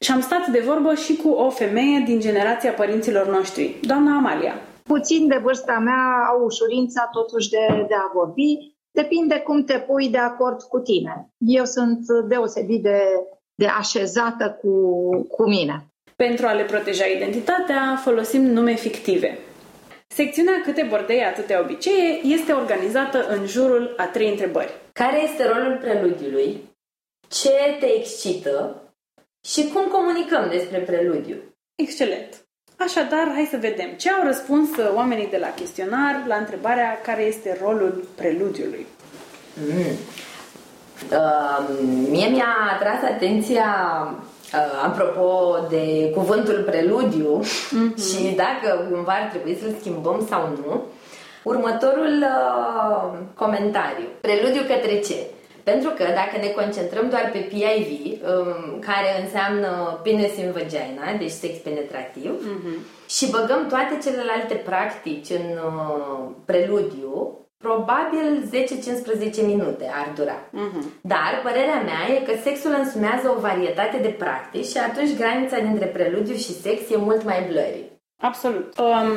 și am stat de vorbă și cu o femeie din generația părinților noștri, doamna Amalia. puțin de vârsta mea au ușurința totuși de, de a vorbi. Depinde cum te pui de acord cu tine. Eu sunt deosebit de, de așezată cu, cu mine. Pentru a le proteja identitatea, folosim nume fictive. Secțiunea Câte bordei, atâtea obicee este organizată în jurul a trei întrebări. Care este rolul preludiului? Ce te excită? Și cum comunicăm despre preludiu? Excelent! Așadar, hai să vedem ce au răspuns uh, oamenii de la chestionar la întrebarea care este rolul preludiului. Uh, mie mi-a atras atenția uh, apropo de cuvântul preludiu și dacă cumva ar trebui să-l schimbăm sau nu, următorul uh, comentariu. Preludiu către ce? Pentru că dacă ne concentrăm doar pe PIV, um, care înseamnă penis in vagina, deci sex penetrativ, și băgăm toate celelalte practici în uh, preludiu, probabil 10-15 minute ar dura. Dar părerea mea e că sexul însumează o varietate de practici și atunci granița dintre preludiu și sex e mult mai blurry. Absolut. Um,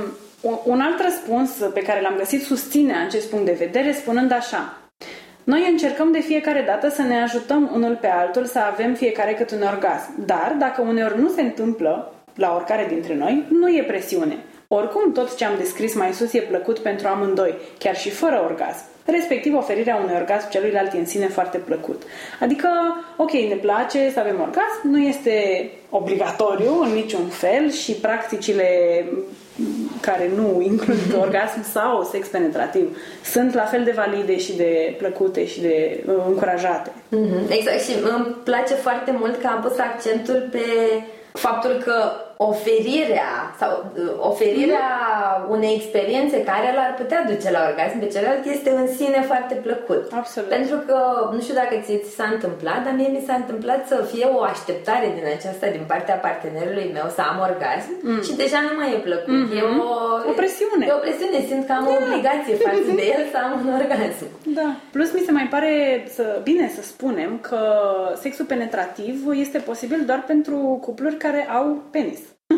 un alt răspuns pe care l-am găsit susține acest punct de vedere spunând așa. Noi încercăm de fiecare dată să ne ajutăm unul pe altul să avem fiecare cât un orgasm. Dar dacă uneori nu se întâmplă la oricare dintre noi, nu e presiune. Oricum, tot ce am descris mai sus e plăcut pentru amândoi, chiar și fără orgasm. Respectiv, oferirea unui orgasm celuilalt e în sine foarte plăcut. Adică, ok, ne place să avem orgasm, nu este obligatoriu în niciun fel și practicile care nu includ *laughs* orgasm sau sex penetrativ sunt la fel de valide și de plăcute și de uh, încurajate. Mhm, Exact și îmi place foarte mult că am pus accentul pe faptul că oferirea sau uh, oferirea unei experiențe care l-ar putea duce la orgasm pe celălalt este în sine foarte plăcut. Absolut. Pentru că, nu știu dacă ți, ți s-a întâmplat, dar mie mi s-a întâmplat să fie o așteptare din aceasta din partea partenerului meu să am orgasm și deja nu mai e plăcut. E o, Mm. O presiune. E o presiune, simt că am o obligație față de el să am un orgasm. Da. Plus mi se mai pare să, bine să spunem că sexul penetrativ este posibil doar pentru cupluri care au penis. *laughs*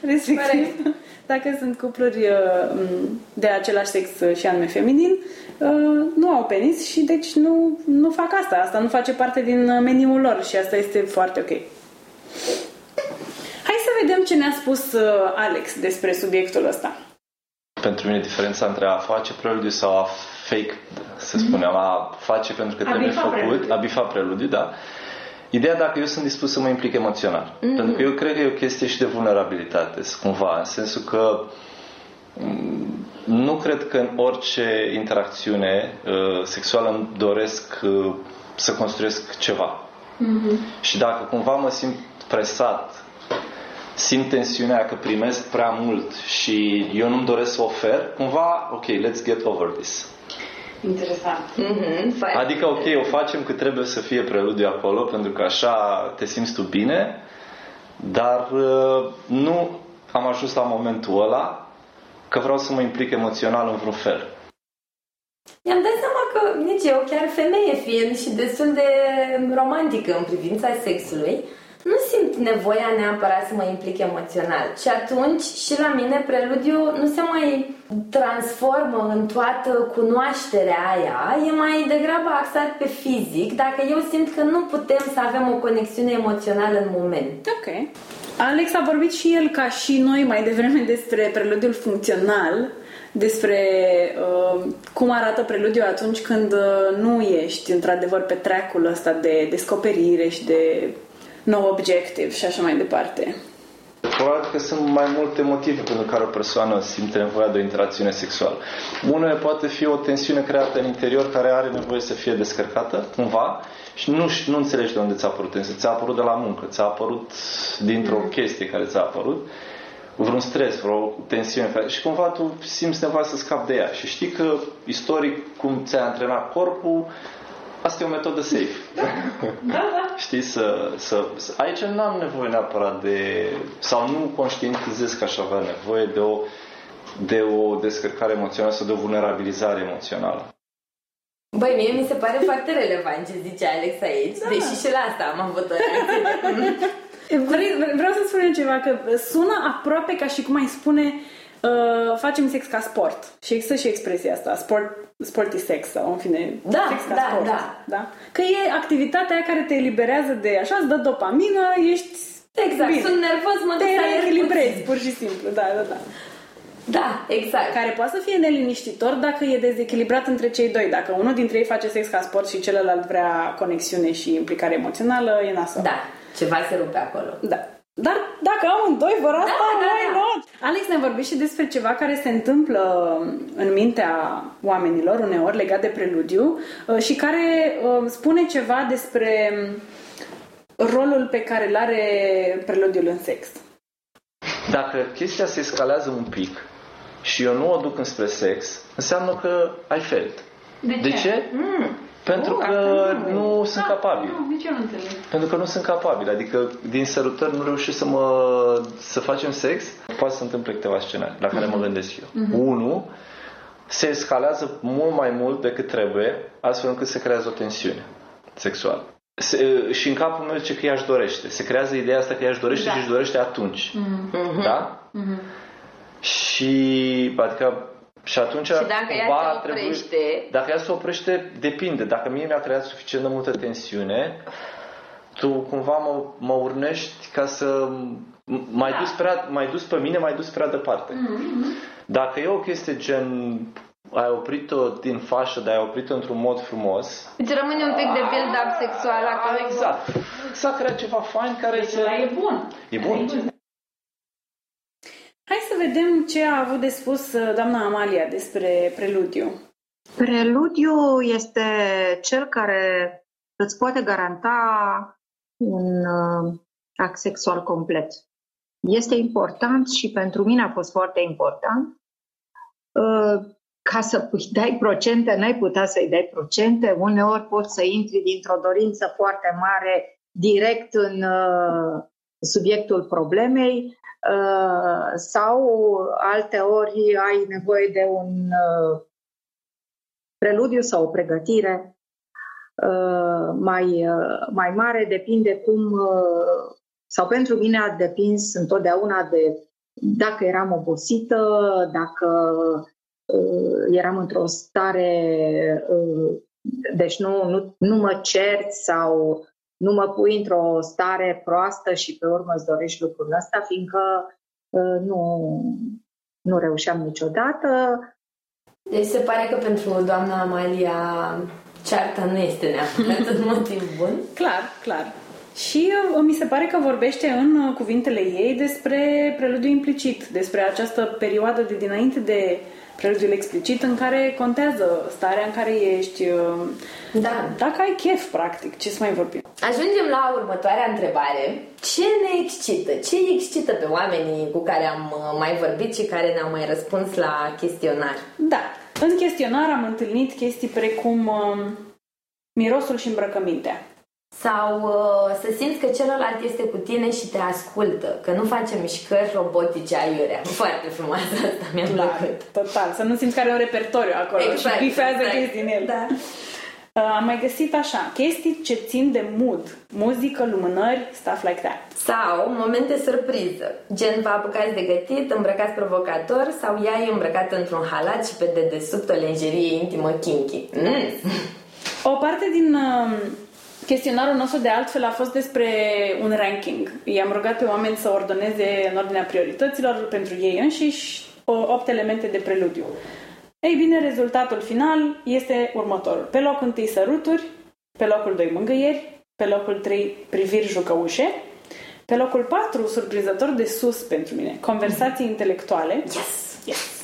Respectiv, dacă sunt cupluri uh, de același sex și anume feminin, uh, nu au penis și deci nu, nu fac asta. Asta nu face parte din uh, meniul lor și asta este foarte ok. Hai să vedem ce ne-a spus uh, Alex despre subiectul ăsta. Pentru mine diferența între a face preludiu sau a fake, să spunem, a face pentru că A trebuie bifa făcut, preludiu. a bifa preludiu, da. Ideea dacă eu sunt dispus să mă implic emoțional. Pentru că eu cred că e o chestie și de vulnerabilitate, cumva, în sensul că mm, nu cred că în orice interacțiune uh, sexuală îmi doresc uh, să construiesc ceva. Și dacă cumva mă simt presat, simt tensiunea că primesc prea mult și eu nu-mi doresc să ofer, cumva, ok, let's get over this. Interesant. Mhm, foarte Adică, ok, o facem că trebuie să fie preludiu acolo, pentru că așa te simți tu bine, dar uh, nu am ajuns la momentul ăla că vreau să mă implic emoțional în vreun fel. Mi-am dat seama că nici eu, chiar femeie fiind și destul de romantică în privința sexului, nu simt nevoia neapărat să mă implic emoțional. Și atunci, și la mine, preludiu nu se mai transformă în toată cunoașterea aia, e mai degrabă axat pe fizic, dacă eu simt că nu putem să avem o conexiune emoțională în moment. Ok. Alex a vorbit și el, ca și noi, mai devreme despre preludiul funcțional, despre uh, cum arată preludiul atunci când uh, nu ești într-adevăr pe track ăsta de descoperire și de nou obiectiv și așa mai departe. Probabil că sunt mai multe motive pentru care o persoană simte nevoia de o interacțiune sexuală. Unul poate fi o tensiune creată în interior care are nevoie să fie descărcată, cumva, și nu, nu înțelegi de unde ți-a apărut tensiune. Ți-a apărut de la muncă, ți-a apărut dintr-o mm. chestie care ți-a apărut, vreun stres, vreo tensiune. Și cumva tu simți nevoia să scapi de ea. Și știi că istoric, cum ți-ai antrenat corpul, Asta e o metodă safe. Da, da. da. Știi, să, să, să, aici nu am nevoie neapărat de, sau nu conștientizez că aș avea nevoie de o, de o descărcare emoțională sau de o vulnerabilizare emoțională. Băi, mie mi se pare foarte relevant ce zice Alex aici, da. deși și la asta am avut o Vreau să spun ceva, că sună aproape ca și cum ai spune uh, facem sex ca sport. Și există și expresia asta, sport sporty sex sau în fine da, sex ca da, sport. Da. da. Că e activitatea aia care te eliberează de așa, îți dă dopamină, ești Exact, bine. sunt nervos, mă Te echilibrezi, pur și simplu, da, da, da. Da, exact. Care poate să fie neliniștitor dacă e dezechilibrat între cei doi. Dacă unul dintre ei face sex ca sport și celălalt vrea conexiune și implicare emoțională, e nasol. Da, ceva se rupe acolo. Da. Dar dacă amândoi vor asta, da, da, da, da. Alex ne vorbi și despre ceva care se întâmplă în mintea oamenilor uneori legat de preludiu uh, și care uh, spune ceva despre rolul pe care îl are preludiul în sex. Dacă chestia se escalează un pic și eu nu o duc înspre sex, înseamnă că ai felt. De ce? De ce? Mm. Pentru că nu, nu sunt da, capabil. Nu, nici eu nu înțeleg. Pentru că nu sunt capabil. Adică din sărutări nu reușesc să mă să facem sex. Poate să se întâmple câteva scenarii la care mm-hmm. mă mhm. gândesc eu. Mm-hmm. Unu, se escalează mult mai mult decât trebuie, astfel încât se creează o tensiune sexuală. Se, și în capul meu zice că ea își dorește. Se creează ideea asta că ea își dorește da. și își dorește atunci. Mm-hmm. Da? Mm-hmm. Și adică și atunci și dacă ea se oprește... Trebui, dacă ea se oprește, depinde. Dacă mie mi-a creat suficient de multă tensiune, tu cumva mă, mă urnești ca să mai, da. dus prea, mai dus pe mine, mai dus prea departe. Mm-hmm. Dacă e o chestie gen ai oprit-o din fașă, dar ai oprit-o într-un mod frumos. Îți rămâne un pic de build-up sexual acolo. Exact. S-a creat ceva fain care deci să... e bun. E bun. Hai să vedem ce a avut de spus uh, doamna Amalia despre preludiu. Preludiu este cel care îți poate garanta un uh, act sexual complet. Este important și pentru mine a fost foarte important. Uh, ca să dai procente, n-ai putea să-i dai procente. Uneori poți să intri dintr-o dorință foarte mare direct în subiectul problemei Uh, sau alte ori ai nevoie de un uh, preludiu sau o pregătire uh, mai, mai mare, depinde cum, sau pentru mine a depins întotdeauna de dacă eram obosită, dacă eram într-o stare, deci nu, nu, nu mă cert sau nu mă pui într-o stare proastă și pe urmă îți dorești lucrul ăsta, fiindcă uh, nu, nu reușeam niciodată. Deci se pare că pentru doamna Amalia cearta nu este neapărat un motiv bun. Clar, clar. Și uh, mi se pare că vorbește în uh, cuvintele ei despre preludiu implicit, despre această perioadă de dinainte de preludiul explicit în care contează starea în care ești. Da. Dacă ai chef, practic, ce să mai vorbim? Ajungem la următoarea întrebare. Ce ne excită? Ce excită pe oamenii cu care am uh, mai vorbit și care ne-au mai răspuns la chestionar? Da. În chestionar am întâlnit chestii precum uh, mirosul și îmbrăcămintea. Sau uh, să simți că celălalt este cu tine și te ascultă, că nu face mișcări robotice aiurea. Foarte frumoasă asta, mi-a Da, plăcut. total. Să nu simți că are un repertoriu acolo Exact, și bifează exact. chestii în el. Da. Uh, am mai găsit așa, chestii ce țin de mood, muzică, lumânări, stuff like that. Sau momente surpriză, gen vă apucați de gătit, îmbrăcați provocator sau ea e îmbrăcată într-un halat și pe dedesubt o lenjerie intimă kinky. Mm. O parte din uh, chestionarul nostru de altfel a fost despre un ranking. I-am rugat pe oameni să ordoneze în ordinea priorităților pentru ei înșiși o, opt elemente de preludiu. Ei bine, rezultatul final este următorul. Pe locul 1 săruturi, pe locul 2 mângâieri, pe locul 3 priviri jucăușe, pe locul 4, surprinzător de sus pentru mine, conversații intelectuale, Yes! Yes.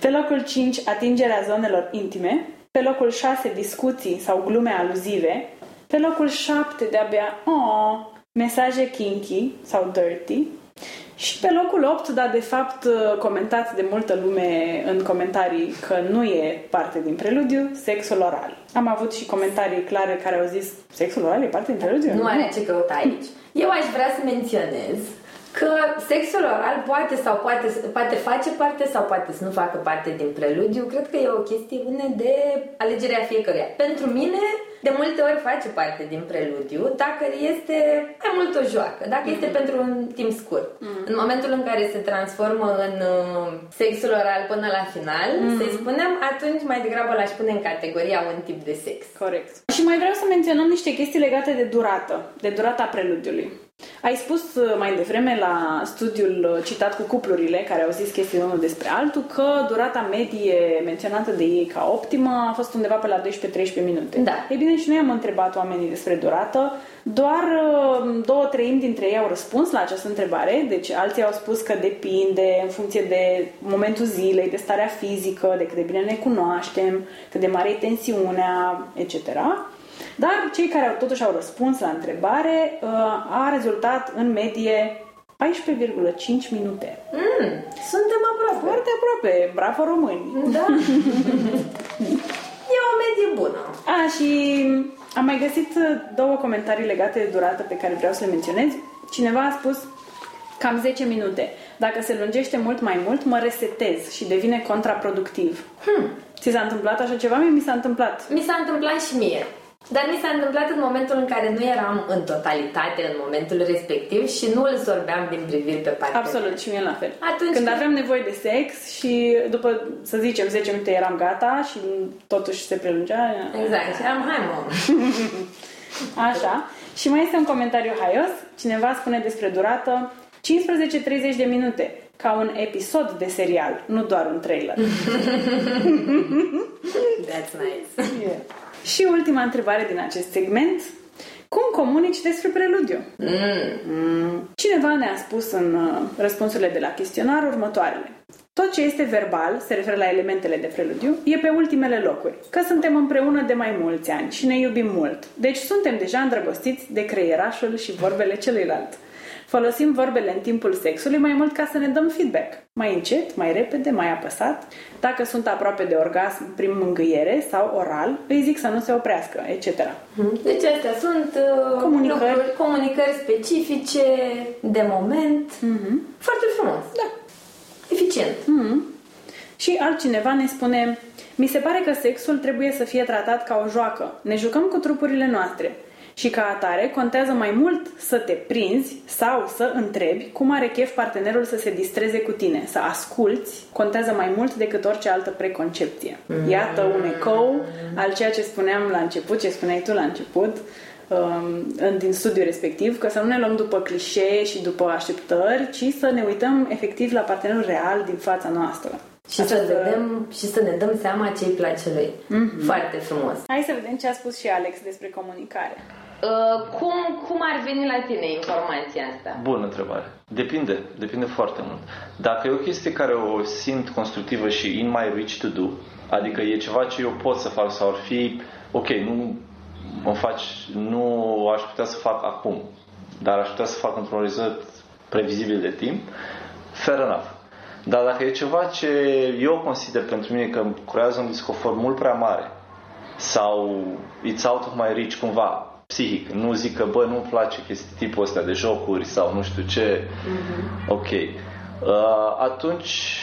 Pe locul 5, atingerea zonelor intime. Pe locul 6, discuții sau glume aluzive. Pe locul 7, de-abia, oh, mesaje kinky sau dirty. Și pe locul 8, dar de fapt comentați de multă lume în comentarii că nu e parte din preludiu, sexul oral. Am avut și comentarii clare care au zis sexul oral e parte din preludiu? Nu are ce căuta aici. Eu aș vrea să menționez că sexul oral poate sau poate, poate face parte sau poate să nu facă parte din preludiu. Cred că e o chestiune de alegerea fiecăruia. Pentru mine, de multe ori face parte din preludiu dacă este mai mult o joacă, dacă este pentru un timp scurt. În momentul în care se transformă în uh, sexul oral până la final, să-i spunem, atunci mai degrabă l-aș pune în categoria un tip de sex. Corect. Și mai vreau să menționăm niște chestii legate de durată, de durata preludiului. Ai spus uh, mai devreme la studiul uh, citat cu cuplurile care au zis chestii unul despre altul că durata medie menționată de ei ca optimă a fost undeva pe la 12-13 minute. Da. Ei bine, și noi am întrebat oamenii despre durată. Doar uh, două treimi dintre ei au răspuns la această întrebare, deci alții au spus că depinde în funcție de momentul zilei, de starea fizică, de cât de bine ne cunoaștem, cât de mare e tensiunea, etc. Dar cei care au, totuși au răspuns la întrebare uh, a rezultat în medie 14,5 minute. Mm, suntem aproape. Foarte aproape, bravo români! Da. *laughs* e o medie bună. A, și am mai găsit uh, două comentarii legate de durată pe care vreau să le menționez. Cineva a spus cam 10 minute. Dacă se lungește mult mai mult, mă resetez și devine contraproductiv. Hmm. Ți s-a întâmplat așa ceva? Mie mi s-a întâmplat. Mi s-a întâmplat și mie. Dar mi s-a întâmplat în momentul în care nu eram în totalitate în momentul respectiv și nu îl sorbeam din priviri pe partea Absolut, și mie la fel. Atunci Când când- aveam nevoie de sex și după, să zicem, 10 minute eram gata și totuși se prelungea. Exact. Și am, hai mă. *laughs* Așa. Și mai este un comentariu haios. Cineva spune despre durată 15-30 de minute, ca un episod de serial, nu doar un trailer. *laughs* That's nice. Yeah. Și ultima întrebare din acest segment. Cum comunici despre preludiu? Mm. Cineva ne-a spus în uh, răspunsurile de la chestionar următoarele. Tot ce este verbal, se referă la elementele de preludiu, e pe ultimele locuri, că suntem împreună de mai mulți ani și ne iubim mult. Deci suntem deja îndrăgostiți de creierașul și vorbele celuilalt. Folosim vorbele în timpul sexului mai mult ca să ne dăm feedback. Mai încet, mai repede, mai apăsat. Dacă sunt aproape de orgasm prin mângâiere sau oral, îi zic să nu se oprească, etc. Deci astea sunt uh, Comunicări. lucruri, comunicări specifice, de moment. Foarte frumos. Da. Eficient. Și altcineva ne spune Mi se pare că sexul trebuie să fie tratat ca o joacă. Ne jucăm cu trupurile noastre. Și ca atare, contează mai mult să te prinzi sau să întrebi cum are chef partenerul să se distreze cu tine. Să asculți contează mai mult decât orice altă preconcepție. Iată un ecou al ceea ce spuneam la început, ce spuneai tu la început, um, în- din studiul respectiv, că să nu ne luăm după clișee și după așteptări, ci să ne uităm efectiv la partenerul real din fața noastră. Și să, vedem, și să ne dăm seama ce îi place lui. Foarte frumos. Hai să vedem ce a spus și Alex despre comunicare. Uh, cum, cum ar veni la tine informația asta? Bună întrebare. Depinde, depinde foarte mult. Dacă e o chestie care o simt constructivă și in my reach to do, adică e ceva ce eu pot să fac sau ar fi, ok, nu mă faci, nu aș putea să fac acum, dar aș putea să fac într-un orizont previzibil de timp, fair enough. Dar dacă e ceva ce eu consider pentru mine că îmi creează un disconfort mult prea mare sau it's out of my reach cumva, psihic. Nu zic că, bă, nu-mi place chestii tipul ăsta de jocuri sau nu știu ce. Mm-hmm. Ok. Uh, atunci,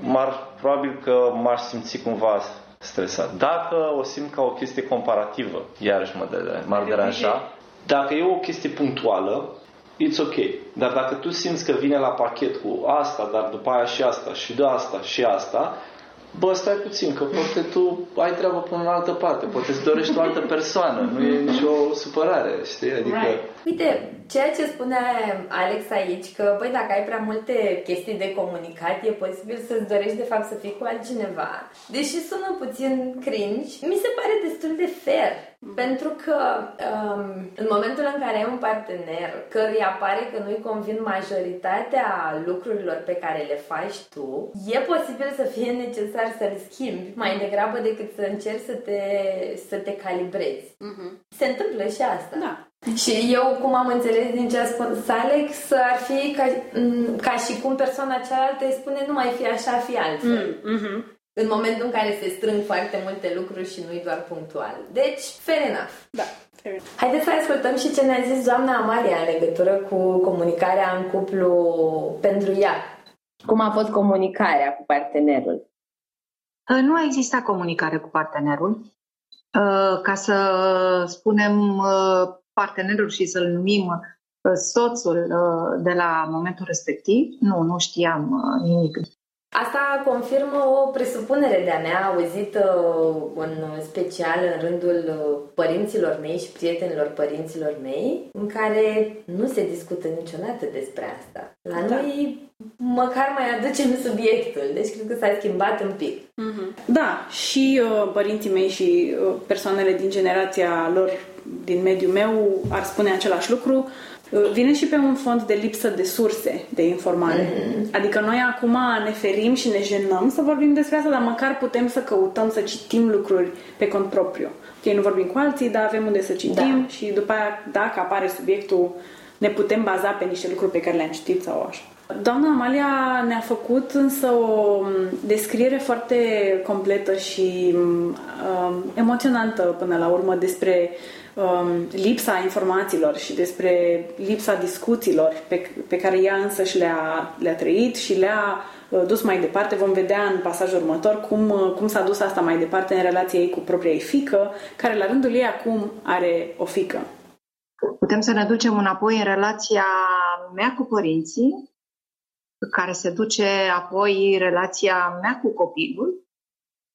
m-ar, probabil că m-aș simți cumva stresat. Dacă o simt ca o chestie comparativă, iarăși mă de, m-ar deranja. Dacă e o chestie punctuală, it's ok. Dar dacă tu simți că vine la pachet cu asta, dar după aia și asta, și de asta, și asta, bă, stai puțin, că poate tu ai treabă până în altă parte, poate îți dorești o altă persoană, nu e nicio supărare, știi? Adică... Right. Uite, ceea ce spune Alex aici, că, băi, dacă ai prea multe chestii de comunicat, e posibil să-ți dorești, de fapt, să fii cu altcineva. Deși sună puțin cringe, mi se pare destul de fair. Pentru că um, în momentul în care ai un partener căruia pare că nu-i convin majoritatea lucrurilor pe care le faci tu, e posibil să fie necesar să-l schimbi mai degrabă decât să încerci să te, să te calibrezi. Uh-huh. Se întâmplă și asta. Da. Și eu, cum am înțeles din ce a spus Alex, ar fi ca, ca și cum persoana cealaltă îi spune nu mai fi așa, fi altfel. Mm, hmm În momentul în care se strâng foarte multe lucruri și nu-i doar punctual. Deci, fair enough. Da, fair enough. Haideți să ascultăm și ce ne-a zis doamna Amalia în legătură cu comunicarea în cuplu pentru ea. Cum a fost comunicarea cu partenerul? Nu a existat comunicare cu partenerul. Uh, ca să spunem uh, partenerul și să-l numim uh, soțul uh, de la momentul respectiv. Nu, nu știam uh, nimic. Asta confirmă o presupunere de-a mea auzită în special în rândul părinților mei și prietenilor părinților mei, în care nu se discută niciodată despre asta. La da. noi măcar mai aducem subiectul, deci cred că s-a schimbat un pic. Mm-hmm. Da, și uh, părinții mei și uh, persoanele din generația lor din mediul meu ar spune același lucru, uh, vine și pe un fond de lipsă de surse de informare. Mm-hmm. Adică noi acum ne ferim și ne jenăm să vorbim despre asta, dar măcar putem să căutăm să citim lucruri pe cont propriu. Ok, nu vorbim cu alții, dar avem unde să citim da. și după aia, dacă apare subiectul, ne putem baza pe niște lucruri pe care le-am citit sau așa. Doamna Amalia ne-a făcut însă o descriere foarte completă și um, emoționantă până la urmă despre um, lipsa informațiilor și despre lipsa discuțiilor pe, pe care ea însă și le-a, le-a trăit și le-a uh, dus mai departe. Vom vedea în pasajul următor cum, uh, cum s-a dus asta mai departe în relația ei cu propria ei fică, care la rândul ei acum are o fică. Putem să ne ducem înapoi în relația mea cu părinții, care se duce apoi relația mea cu copilul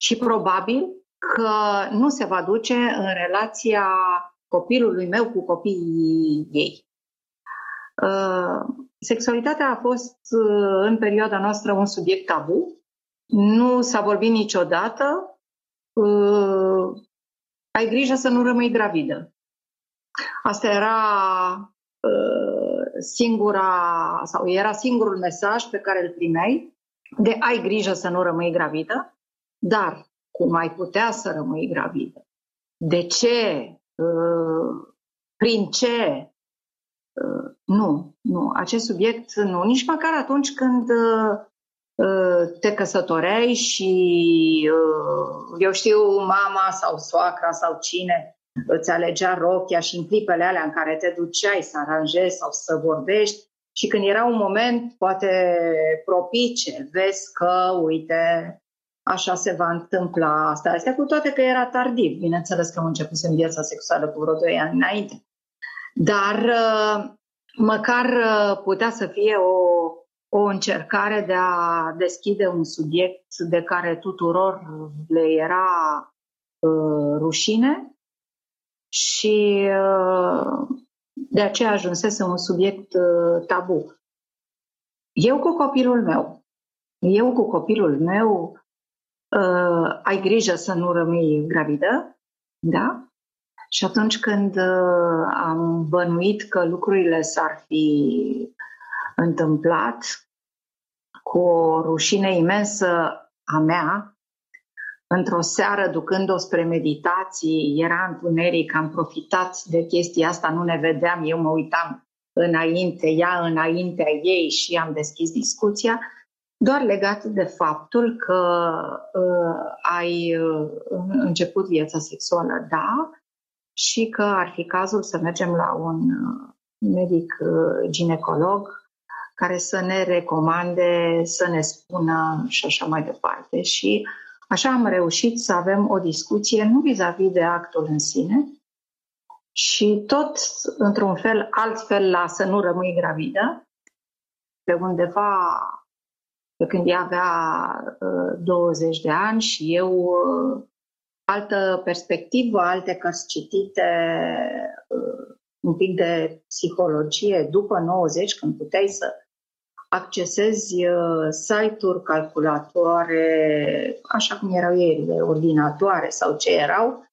și probabil că nu se va duce în relația copilului meu cu copiii ei. Uh, sexualitatea a fost uh, în perioada noastră un subiect tabu. Nu s-a vorbit niciodată. Uh, ai grijă să nu rămâi gravidă. Asta era singura, sau era singurul mesaj pe care îl primeai de ai grijă să nu rămâi gravidă, dar cum ai putea să rămâi gravidă? De ce? Uh, prin ce? Uh, nu, nu. Acest subiect nu. Nici măcar atunci când uh, te căsătoreai și eu știu mama sau soacra sau cine îți alegea rochia și în clipele alea în care te duceai să aranjezi sau să vorbești și când era un moment poate propice, vezi că, uite, așa se va întâmpla asta. Astea cu toate că era tardiv. Bineînțeles că am început în viața sexuală cu vreo 2 ani înainte. Dar uh, măcar uh, putea să fie o, o încercare de a deschide un subiect de care tuturor le era uh, rușine și uh, de aceea ajunsese un subiect uh, tabu. Eu cu copilul meu, eu cu copilul meu, uh, ai grijă să nu rămâi gravidă, da? Și atunci când am bănuit că lucrurile s-ar fi întâmplat cu o rușine imensă a mea, într-o seară, ducând-o spre meditații, era întuneric, am profitat de chestia asta, nu ne vedeam, eu mă uitam înainte, ea înaintea ei și am deschis discuția, doar legat de faptul că uh, ai uh, început viața sexuală, da, și că ar fi cazul să mergem la un uh, medic uh, ginecolog care să ne recomande, să ne spună și așa mai departe. Și așa am reușit să avem o discuție nu vis-a-vis de actul în sine, și tot într-un fel, altfel la să nu rămâi gravidă, pe undeva pe când ea avea uh, 20 de ani și eu uh, altă perspectivă, alte cărți citite, uh, un pic de psihologie după 90, când puteai să accesezi uh, site-uri, calculatoare, așa cum erau ele, ordinatoare sau ce erau,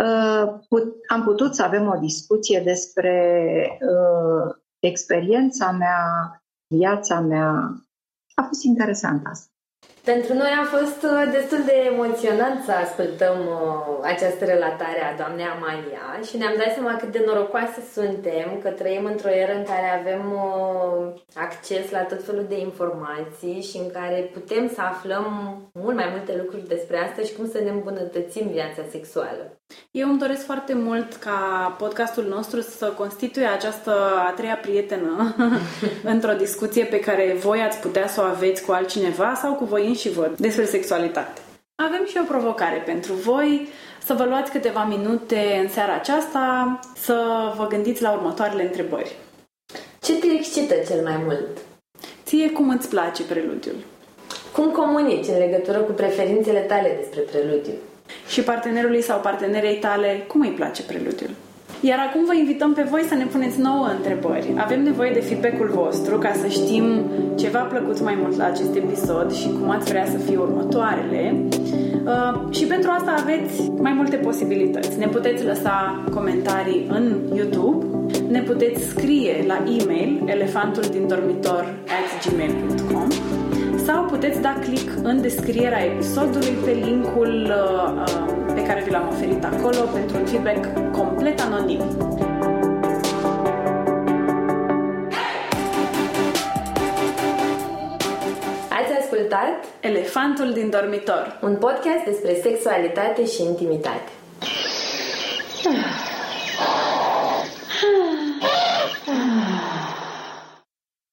uh, am putut să avem o discuție despre uh, experiența mea, viața mea. A fost interesant asta. Pentru noi a fost uh, destul de emoționant să ascultăm uh, această relatare a doamnei Amalia și ne-am dat seama cât de norocoase suntem că trăim într-o eră în care avem uh, acces la tot felul de informații și în care putem să aflăm mult mai multe lucruri despre asta și cum să ne îmbunătățim viața sexuală. Eu îmi doresc foarte mult ca podcastul nostru să constituie această a treia prietenă *laughs* într-o discuție pe care voi ați putea să o aveți cu altcineva sau cu voi și vă despre sexualitate. Avem și o provocare pentru voi, să vă luați câteva minute în seara aceasta, să vă gândiți la următoarele întrebări. Ce te excită cel mai mult? Ție cum îți place preludiul? Cum comunici în legătură cu preferințele tale despre preludiu? Și partenerului sau partenerei tale, cum îi place preludiul? Iar acum vă invităm pe voi să ne puneți nouă întrebări. Avem nevoie de feedback-ul vostru ca să știm ce v-a plăcut mai mult la acest episod și cum ați vrea să fie următoarele. Uh, și pentru asta aveți mai multe posibilități. Ne puteți lăsa comentarii în YouTube, ne puteți scrie la e-mail elefantul din dormitor at gmail.com sau puteți da click în descrierea episodului pe linkul uh, uh, pe care vi l-am oferit acolo pentru un feedback complet anonim. Ați ascultat Elefantul din dormitor, un podcast despre sexualitate și intimitate. *sighs*